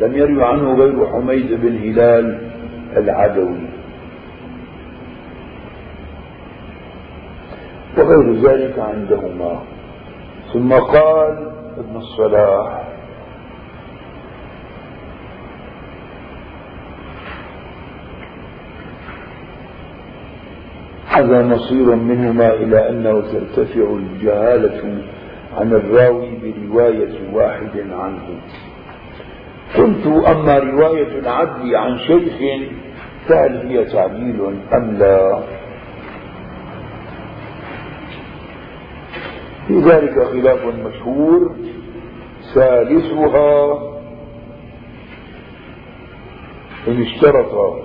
لم يروي عنه غير حميد بن هلال العدوي. وغير ذلك عندهما. ثم قال ابن الصلاح. هذا مصير منهما إلى أنه ترتفع الجهالة عن الراوي برواية واحد عنه. قلت أما رواية العدل عن شيخ فهل هي تعديل أم لا؟ في ذلك خلاف مشهور. ثالثها إن اشترط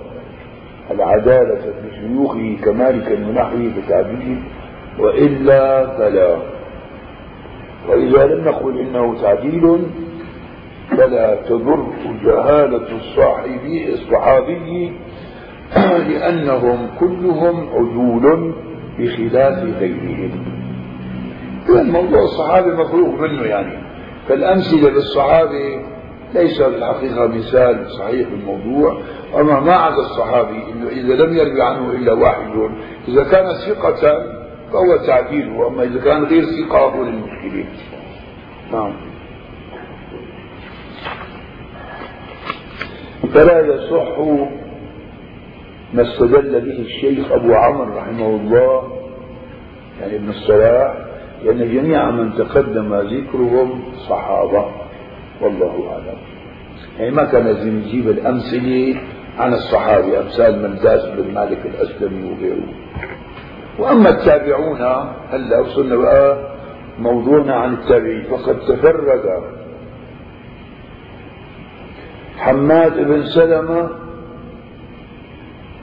العدالة في شيوخه كمالك المنحي بتعديل وإلا فلا. وإذا لم نقل إنه تعديل فلا تضر جهالة الصاحبي الصحابي لأنهم كلهم عدول بخلاف غيرهم. إذن موضوع الصحابة مفروغ منه يعني. فالأمثلة للصحابة ليس بالحقيقة مثال صحيح الموضوع أما ما عدا الصحابي إنه إذا لم يروي عنه إلا واحد إذا كان ثقة فهو تعديل وأما إذا كان غير ثقة هو المشكلة نعم. فلا يصح ما استدل به الشيخ أبو عمرو رحمه الله يعني ابن الصلاح لأن جميع من تقدم ذكرهم صحابة. والله أعلم. يعني ما كان لازم يجيب الأمثلة عن الصحابة أمثال من داس بن مالك الأسلمي وغيره. وأما التابعون هلأ وصلنا بقى موضوعنا عن التابعين. فقد تفرد حماد بن سلمة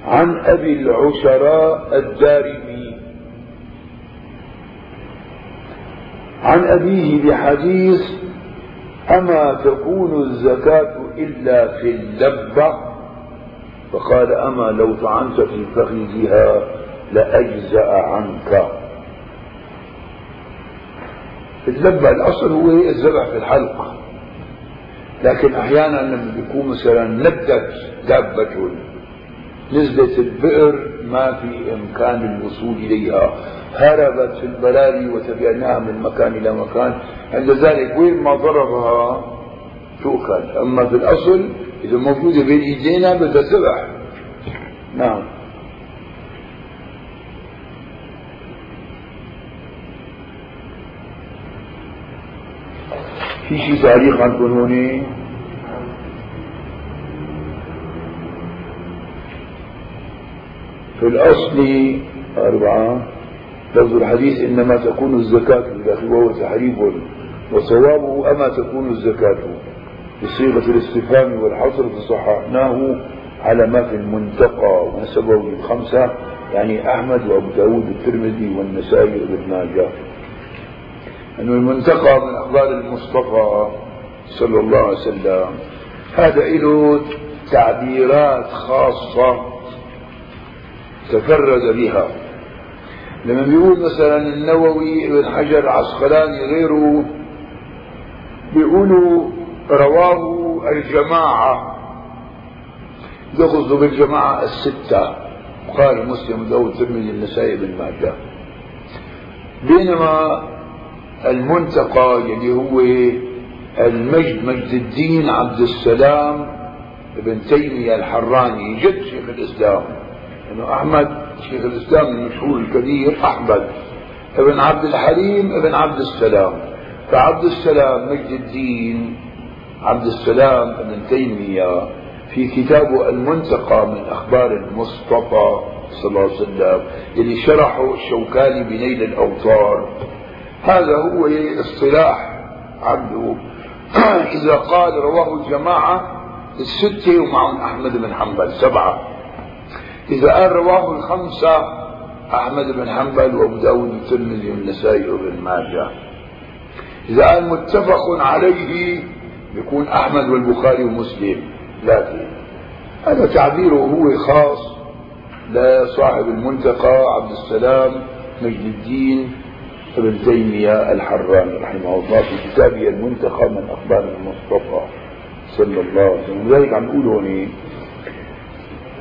عن أبي العشراء الدارمي عن أبيه بحديث أما تكون الزكاة إلا في اللبة؟ فقال أما لو طعنت في فخذها لأجزأ عنك. اللبة الأصل هو الذبح في الحلقة لكن أحيانا لما بيكون مثلا ندت دابة نزلت البئر ما في إمكان الوصول إليها. هربت في البلاري وتبعناها من مكان إلى مكان. عند ذلك وين ما ضربها تؤكل أما في الأصل إذا موجودة بين إيدينا بدها ذبح نعم. في شيء تعليق عندكم هون في الأصل أربعة. لفظ الحديث إنما تكون الزكاة بالأخي وهو تحريف وصوابه أما تكون الزكاة بصيغة الاستفهام والحصر فصححناه على ما في المنتقى. ونسبه للخمسة يعني أحمد وأبو داود والترمذي والنسائي وابن ماجه. أنه المنتقى من أخبار المصطفى صلى الله عليه وسلم. هذا له تعبيرات خاصة تفرد بها. لما بيقول مثلا النووي ابن حجر عسقلاني غيره بيقولوا رواه الجماعة. يقصد بالجماعة الستة بخاري مسلم داود الترمذي النسائي بن ماجه. بينما المنتقى يلي هو المجد مجد الدين عبد السلام ابن تيمية الحراني جد شيخ الإسلام. انه أحمد شيخ الإسلام المشهور الكبير أحمد ابن عبد الحليم ابن عبد السلام. فعبد السلام مجد الدين عبد السلام ابن تيمية في كتابه المنتقى من أخبار المصطفى صلى الله عليه وسلم اللي شرحه الشوكاني بنيل الأوطار هذا هو اصطلاح عنده. إذا قال رواه الجماعة الستة ومعهم أحمد بن حنبل سبعة. إذا قال رواه الخمسة أحمد بن حنبل وأبو داود والترمذي والنسائي وابن ماجه. إذا قال متفق عليه يكون أحمد والبخاري ومسلم. لكن هذا تعبيره هو خاص لصاحب المنتقى عبد السلام مجد الدين ابن تيمية الحراني رحمه الله في كتابه المنتقى من أخبار المصطفى صلى الله عليه وسلم. لذلك عم نقول هون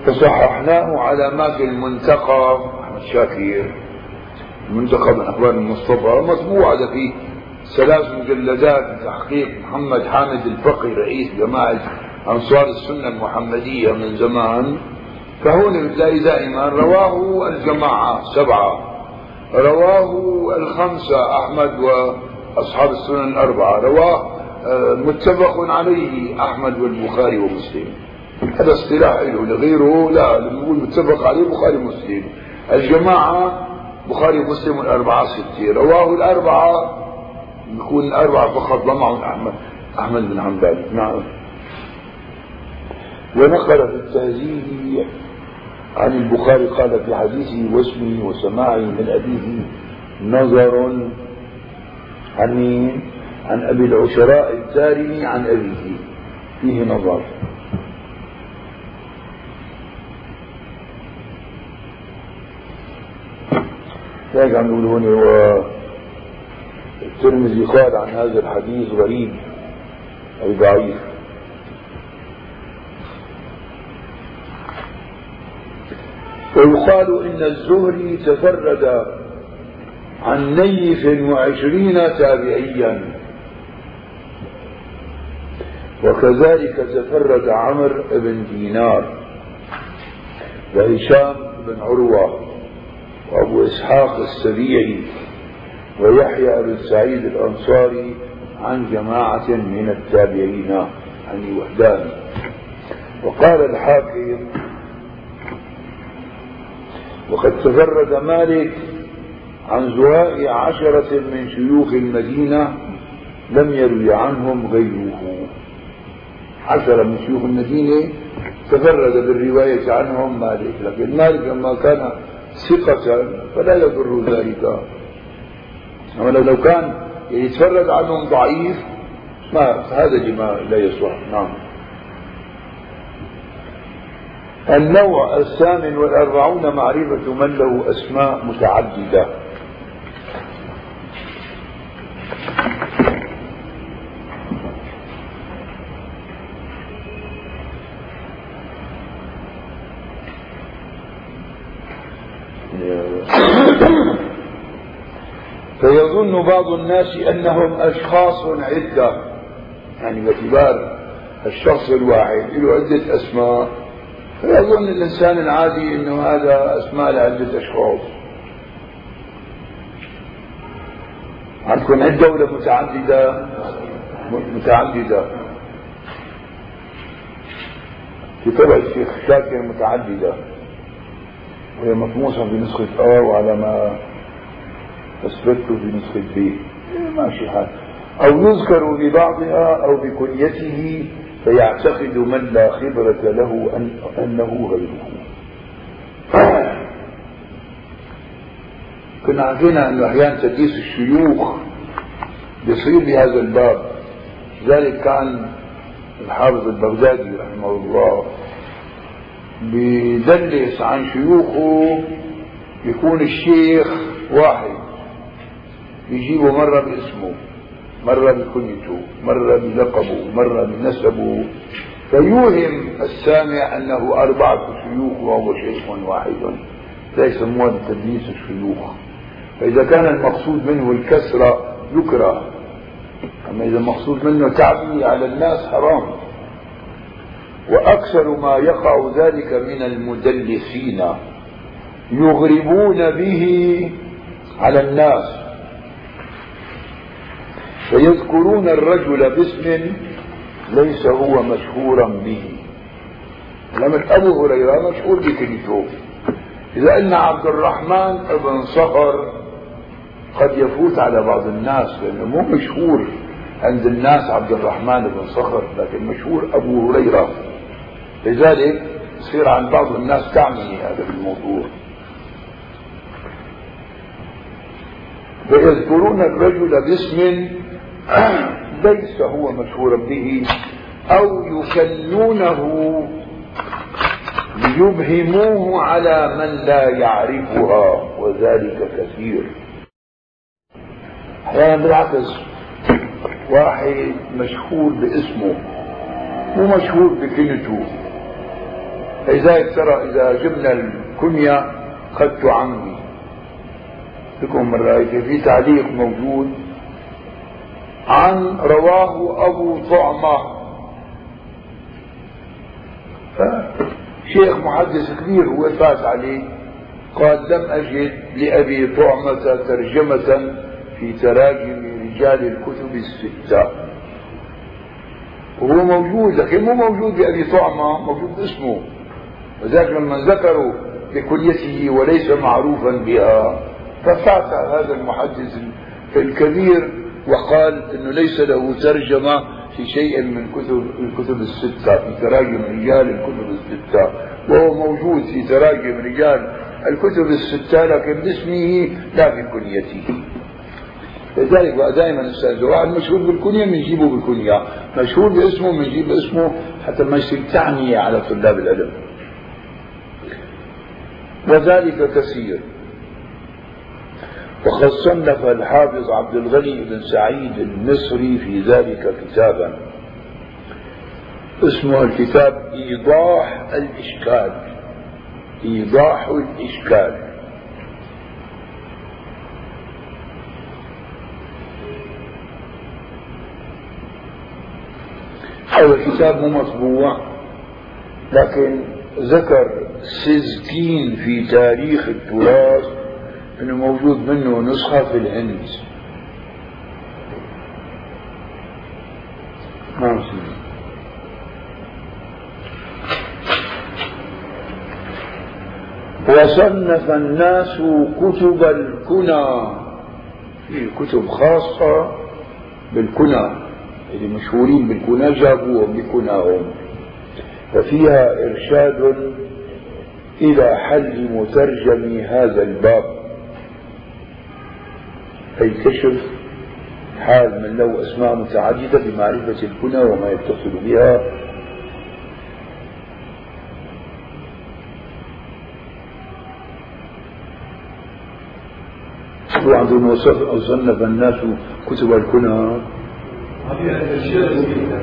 فصححناه على ما في المنتقى. أحمد شاكر المنتقى من أخبار المصطفى مطبوع هذا فيه ثلاث مجلدات تحقيق محمد حامد الفقي رئيس جماعة أنصار السنة المحمدية من زمان. فهون بتلاقي دائما. رواه الجماعة سبعة. رواه الخمسة أحمد وأصحاب السنن الأربعة. رواه متفق عليه أحمد والبخاري ومسلم. هذا اصطلاح له لغيره لا نقول متفق عليه بخاري ومسلم. الجماعة بخاري ومسلم الأربعة ستة رواه الأربعة يكون الأربعة فقط ضمعهم أحمد أحمد بن حنبل. نعم. ونقل في التهذيب عن البخاري قال في حديثه واسمه وسماعه من أبيه نظر عن؟ عن أبي العشراء الدارمي عن أبيه. فيه نظر. هيك عم نقول هون هو الترمذي قال عن هذا الحديث غريب أي ضعيف. ويقال إن الزهري تفرد عن نيف وعشرين تابعيا. وكذلك تفرد عمرو بن دينار وهشام بن عروة. وأبو إسحاق السبيعي ويحيى بن سعيد الأنصاري عن جماعة من التابعين عن وحدان. وقال الحاكم وقد تفرد مالك عن زواء عشرة من شيوخ المدينة لم يروي عنهم غيره. عشرة من شيوخ المدينة تفرد بالرواية عنهم مالك لكن مالك لما كان ثقة فلا يضر ذلك. أما لو كان يتفرد عنهم ضعيف ما هذا لما لا يصلح. نعم. النوع الثامن والأربعون معرفة من له أسماء متعددة. فيظن بعض الناس أنهم أشخاص عدة يعني باعتبار الشخص الواحد له عدة أسماء فيظن الإنسان العادي أنه هذا أسماء لعدة أشخاص. عندكم عدة ولا متعددة؟ متعددة. كتاب الشيخ شاكر متعددة وهي مطموسة في نسخة آ وعلى ما أثبته في نسخة ب ماشي حال. أو يذكر ببعضها أو بكليته فيعتقد من لا خبرة له أن أنه غيره. كنا عارفين أنه أحيانا تدليس الشيوخ بيصير بهذا الباب. لذلك كان الحافظ البغدادي رحمه الله بيدلس عن شيوخه يكون الشيخ واحد. يجيبه مرة باسمه مرة بكنيته مرة بلقبه مرة بنسبه. فيوهم السامع أنه أربعة شيوخ وهو شيخ واحد لا يسمون تدليس الشيوخ. فإذا كان المقصود منه الكسرة يكره أما إذا المقصود منه تعبي على الناس حرام. وأكثر ما يقع ذلك من المدلسين يغربون به على الناس. فيذكرون الرجل باسم ليس هو مشهورا به. لما أبو هريرة مشهور بكلمته إذا قلنا عبد الرحمن ابن صخر قد يفوت على بعض الناس لأنه مو مشهور عند الناس عبد الرحمن بن صخر لكن مشهور أبو هريرة. لذلك يصير عن بعض الناس تعمي هذا الموضوع. فيذكرون الرجل باسم ليس هو مشهورا به أو يكنونه ليبهموه على من لا يعرفها وذلك كثير. أحيانا بالعكس واحد مشهور باسمه مو مشهور بكنته لذلك ترى إذا جبنا الكنية خدت عمي لكم مرة في تعليق موجود. عن رواه أبو طعمة شيخ محدث كبير هو فاز عليه. قال لم أجد لأبي طعمة ترجمة في تراجم رجال الكتب الستة. وهو موجود لكن مو موجود بأبي طعمة موجود اسمه. وذلك لما ذكروا بكليته وليس معروفا بها ففات هذا المحدث الكبير. وقال إنه ليس له ترجمة في شيء من كتب الكتب الستة في تراجم رجال الكتب الستة وهو موجود في تراجم رجال الكتب الستة لكن باسمه لا بكنيته لذلك بقى دائما أستاذ واحد مشهور بالكنية بنجيبه بالكنية، مشهور باسمه بنجيب اسمه حتى ما يصير تعنية على طلاب العلم. وذلك كثير. وقد صنف الحافظ عبد الغني بن سعيد المصري في ذلك كتابا. اسمه الكتاب إيضاح الإشكال. إيضاح الإشكال. هذا الكتاب مو مطبوع لكن ذكر سيزكين في تاريخ التراث إنه موجود منه نسخة في الهند. نعم سيدي. وصنف الناس كتب الكنى. في كتب خاصة بالكنى اللي مشهورين بالكنى جابوهم بكناهم. ففيها إرشاد إلى حل مترجم هذا الباب. أي كشف حال من له أسماء متعددة بمعرفة الكنى وما يتصل بها. وعندهم وصف أو صنف الناس كتب الكنى. فيها إرشاد إلى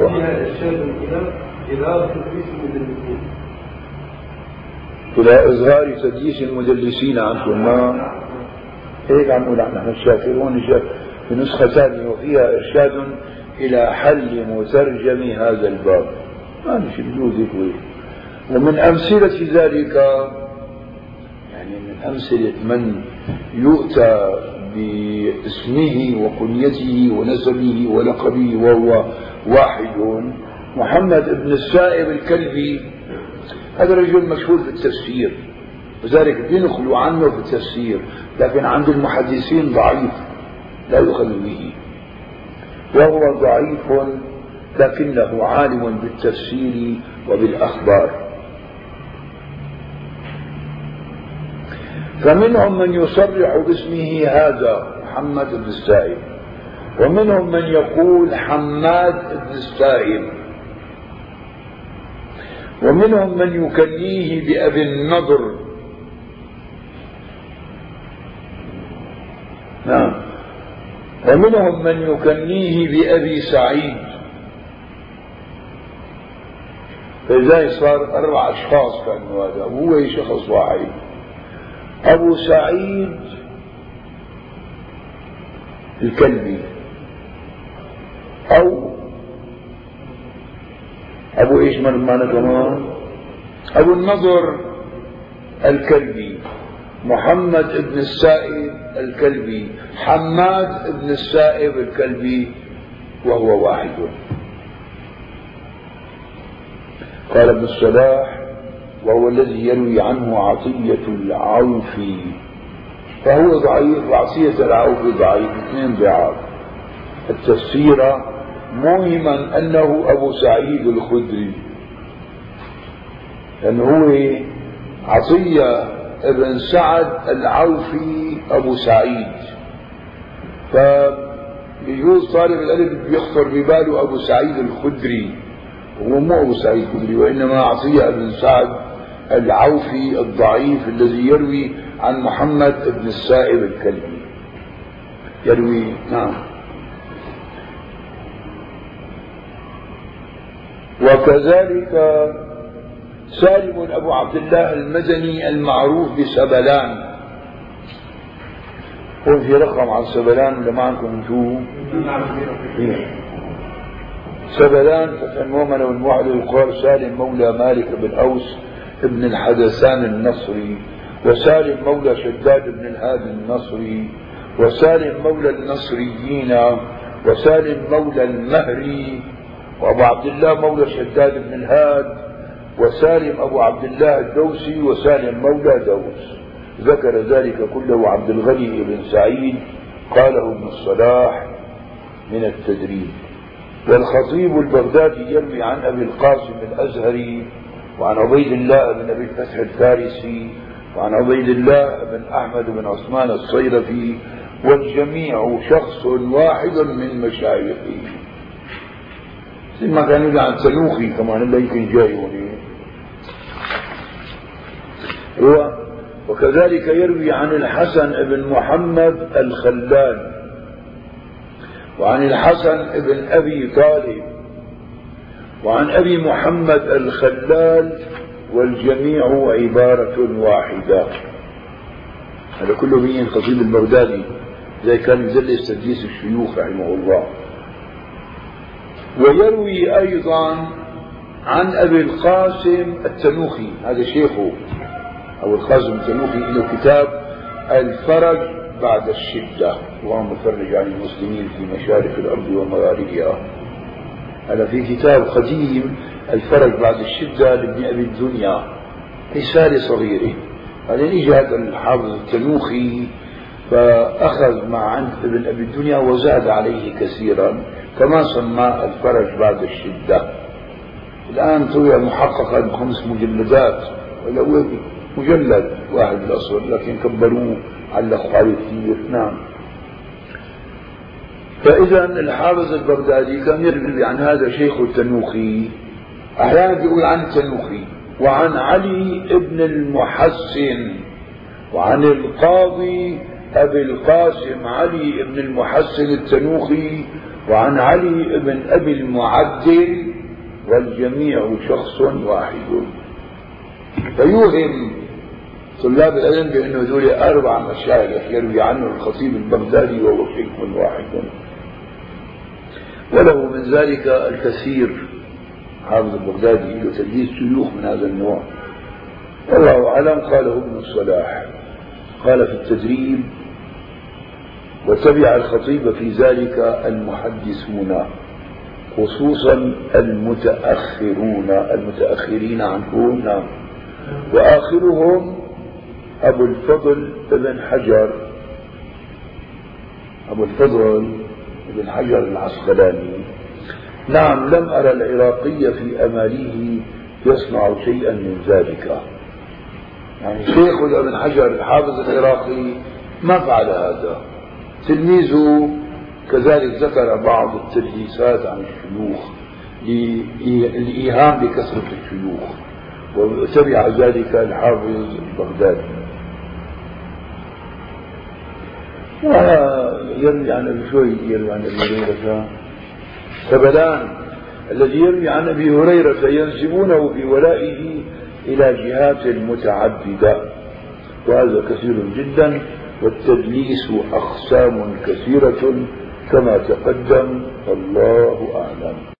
وفيها إرشاد إلى إلى تدريس المدرسين. إلى إظهار تدليس المدلسين عنكم ما هيك عم نقول نحن الشافعون في نسخة ثانية وفيها إرشاد إلى حل مترجم هذا الباب. ما مش بجوز ومن أمثلة ذلك يعني من أمثلة من يؤتى باسمه وكنيته ونسبه ولقبه وهو واحد. محمد بن السائب الكلبي هذا رجل مشهور في التفسير وذلك بينقلوا عنه في التفسير لكن عند المحدثين ضعيف لا يؤخذ به. وهو ضعيف لكنه عالم بالتفسير وبالأخبار. فمنهم من يصرح باسمه هذا محمد بن السائب ومنهم من يقول حماد بن السائب ومنهم من يكنيه بأبي النضر نعم ومنهم من يكنيه بأبي سعيد. فإذا صار أربع أشخاص كانوا هذا وهو شخص واحد. أبو سعيد الكلبي أو أبو إيش من كمان أبو النضر الكلبي. محمد بن السائب الكلبي. حماد بن السائب الكلبي وهو واحد. قال ابن الصلاح وهو الذي يروي عنه عطية العوفي فهو ضعيف وعطية العوفي ضعيف اثنين ضعاف. التفسير موهما أنه أبو سعيد الخدري. لأنه هو عطية ابن سعد العوفي أبو سعيد. فبيجوز طالب العلم بيخطر بباله أبو سعيد الخدري. وهو مو أبو سعيد الخدري وإنما عطية بن سعد العوفي الضعيف الذي يروي عن محمد بن السائب الكلبي. يروي نعم. وكذلك سالم أبو عبد الله المدني المعروف بسبلان هو في رقم عن سبلان ولا ما عندكم شو؟ سبلان فتح المؤمن والمعلى يقال سالم مولى مالك بن أوس ابن الحدثان النصري وسالم مولى شداد بن الهادي النصري وسالم مولى النصريين وسالم مولى المهري وأبو عبد الله مولى شداد بن الهاد وسالم أبو عبد الله الدوسي وسالم مولى دوس ذكر ذلك كله عبد الغني بن سعيد. قاله ابن الصلاح من التدريب. والخطيب البغدادي يروي عن أبي القاسم الأزهري وعن عبيد الله بن أبي الفتح الفارسي وعن عبيد الله بن أحمد بن عثمان الصيرفي. والجميع شخص واحد من مشايخه. ما كان عن سلوخي كمان اللي يمكن جاي هو وكذلك يروي عن الحسن بن محمد الخلال وعن الحسن بن أبي طالب وعن أبي محمد الخلال والجميع عبارة واحدة. هذا كله مين الخطيب البغدادي زي كان يدلس تدليس الشيوخ رحمه الله. ويروي أيضا عن أبي القاسم التنوخي هذا شيخه. أبو القاسم التنوخي له كتاب الفرج بعد الشدة. وهو مفرج عن المسلمين في مشارق الأرض ومغاربها. هذا في كتاب قديم الفرج بعد الشدة لابن أبي الدنيا رسالة صغيرة. بعدين اجى هذا الحافظ التنوخي فأخذ أخذ ما عند ابن أبي الدنيا وزاد عليه كثيرا كما سماه الفرج بعد الشدة. الآن طوي محققا بخمس مجلدات ولو مجلد واحد الأصل لكن كبروه علقوا عليه كثير. نعم. فإذا الحافظ البغدادي كان يروي عن هذا شيخ التنوخي. أحيانا يقول عن التنوخي وعن علي ابن المحسن وعن القاضي أبي القاسم علي بن المحسن التنوخي وعن علي بن أبي المعدل والجميع شخص واحد. فيوهم طلاب العلم بأنه هذول أربع مشايخ يروي عنه الخطيب البغدادي وهو شيخ واحد. وله من ذلك الكثير. حافظ البغدادي له تدليس شيوخ من هذا النوع. والله أعلم قاله ابن الصلاح. قال في التدريب وتبع الخطيب في ذلك المحدثون خصوصا المتأخرون. المتأخرين عنهم نعم. وآخرهم أبو الفضل بن حجر. أبو الفضل بن حجر العسقلاني. نعم لم أرى العراقي في أماليه يصنع شيئا من ذلك. يعني شيخ ابن حجر الحافظ العراقي ما فعل هذا. تلميذه كذلك ذكر بعض التدليسات عن الشيوخ للإيهام بكثرة الشيوخ وتبع ذلك الحافظ البغدادي. يروي عن أبي شوي يروي عن أبي هريرة. ثبلان الذي يروي عن أبي هريرة ينسبونه في ولائه إلى جهات متعددة. وهذا كثير جدا والتدليس أقسام كثيرة كما تقدم الله أعلم.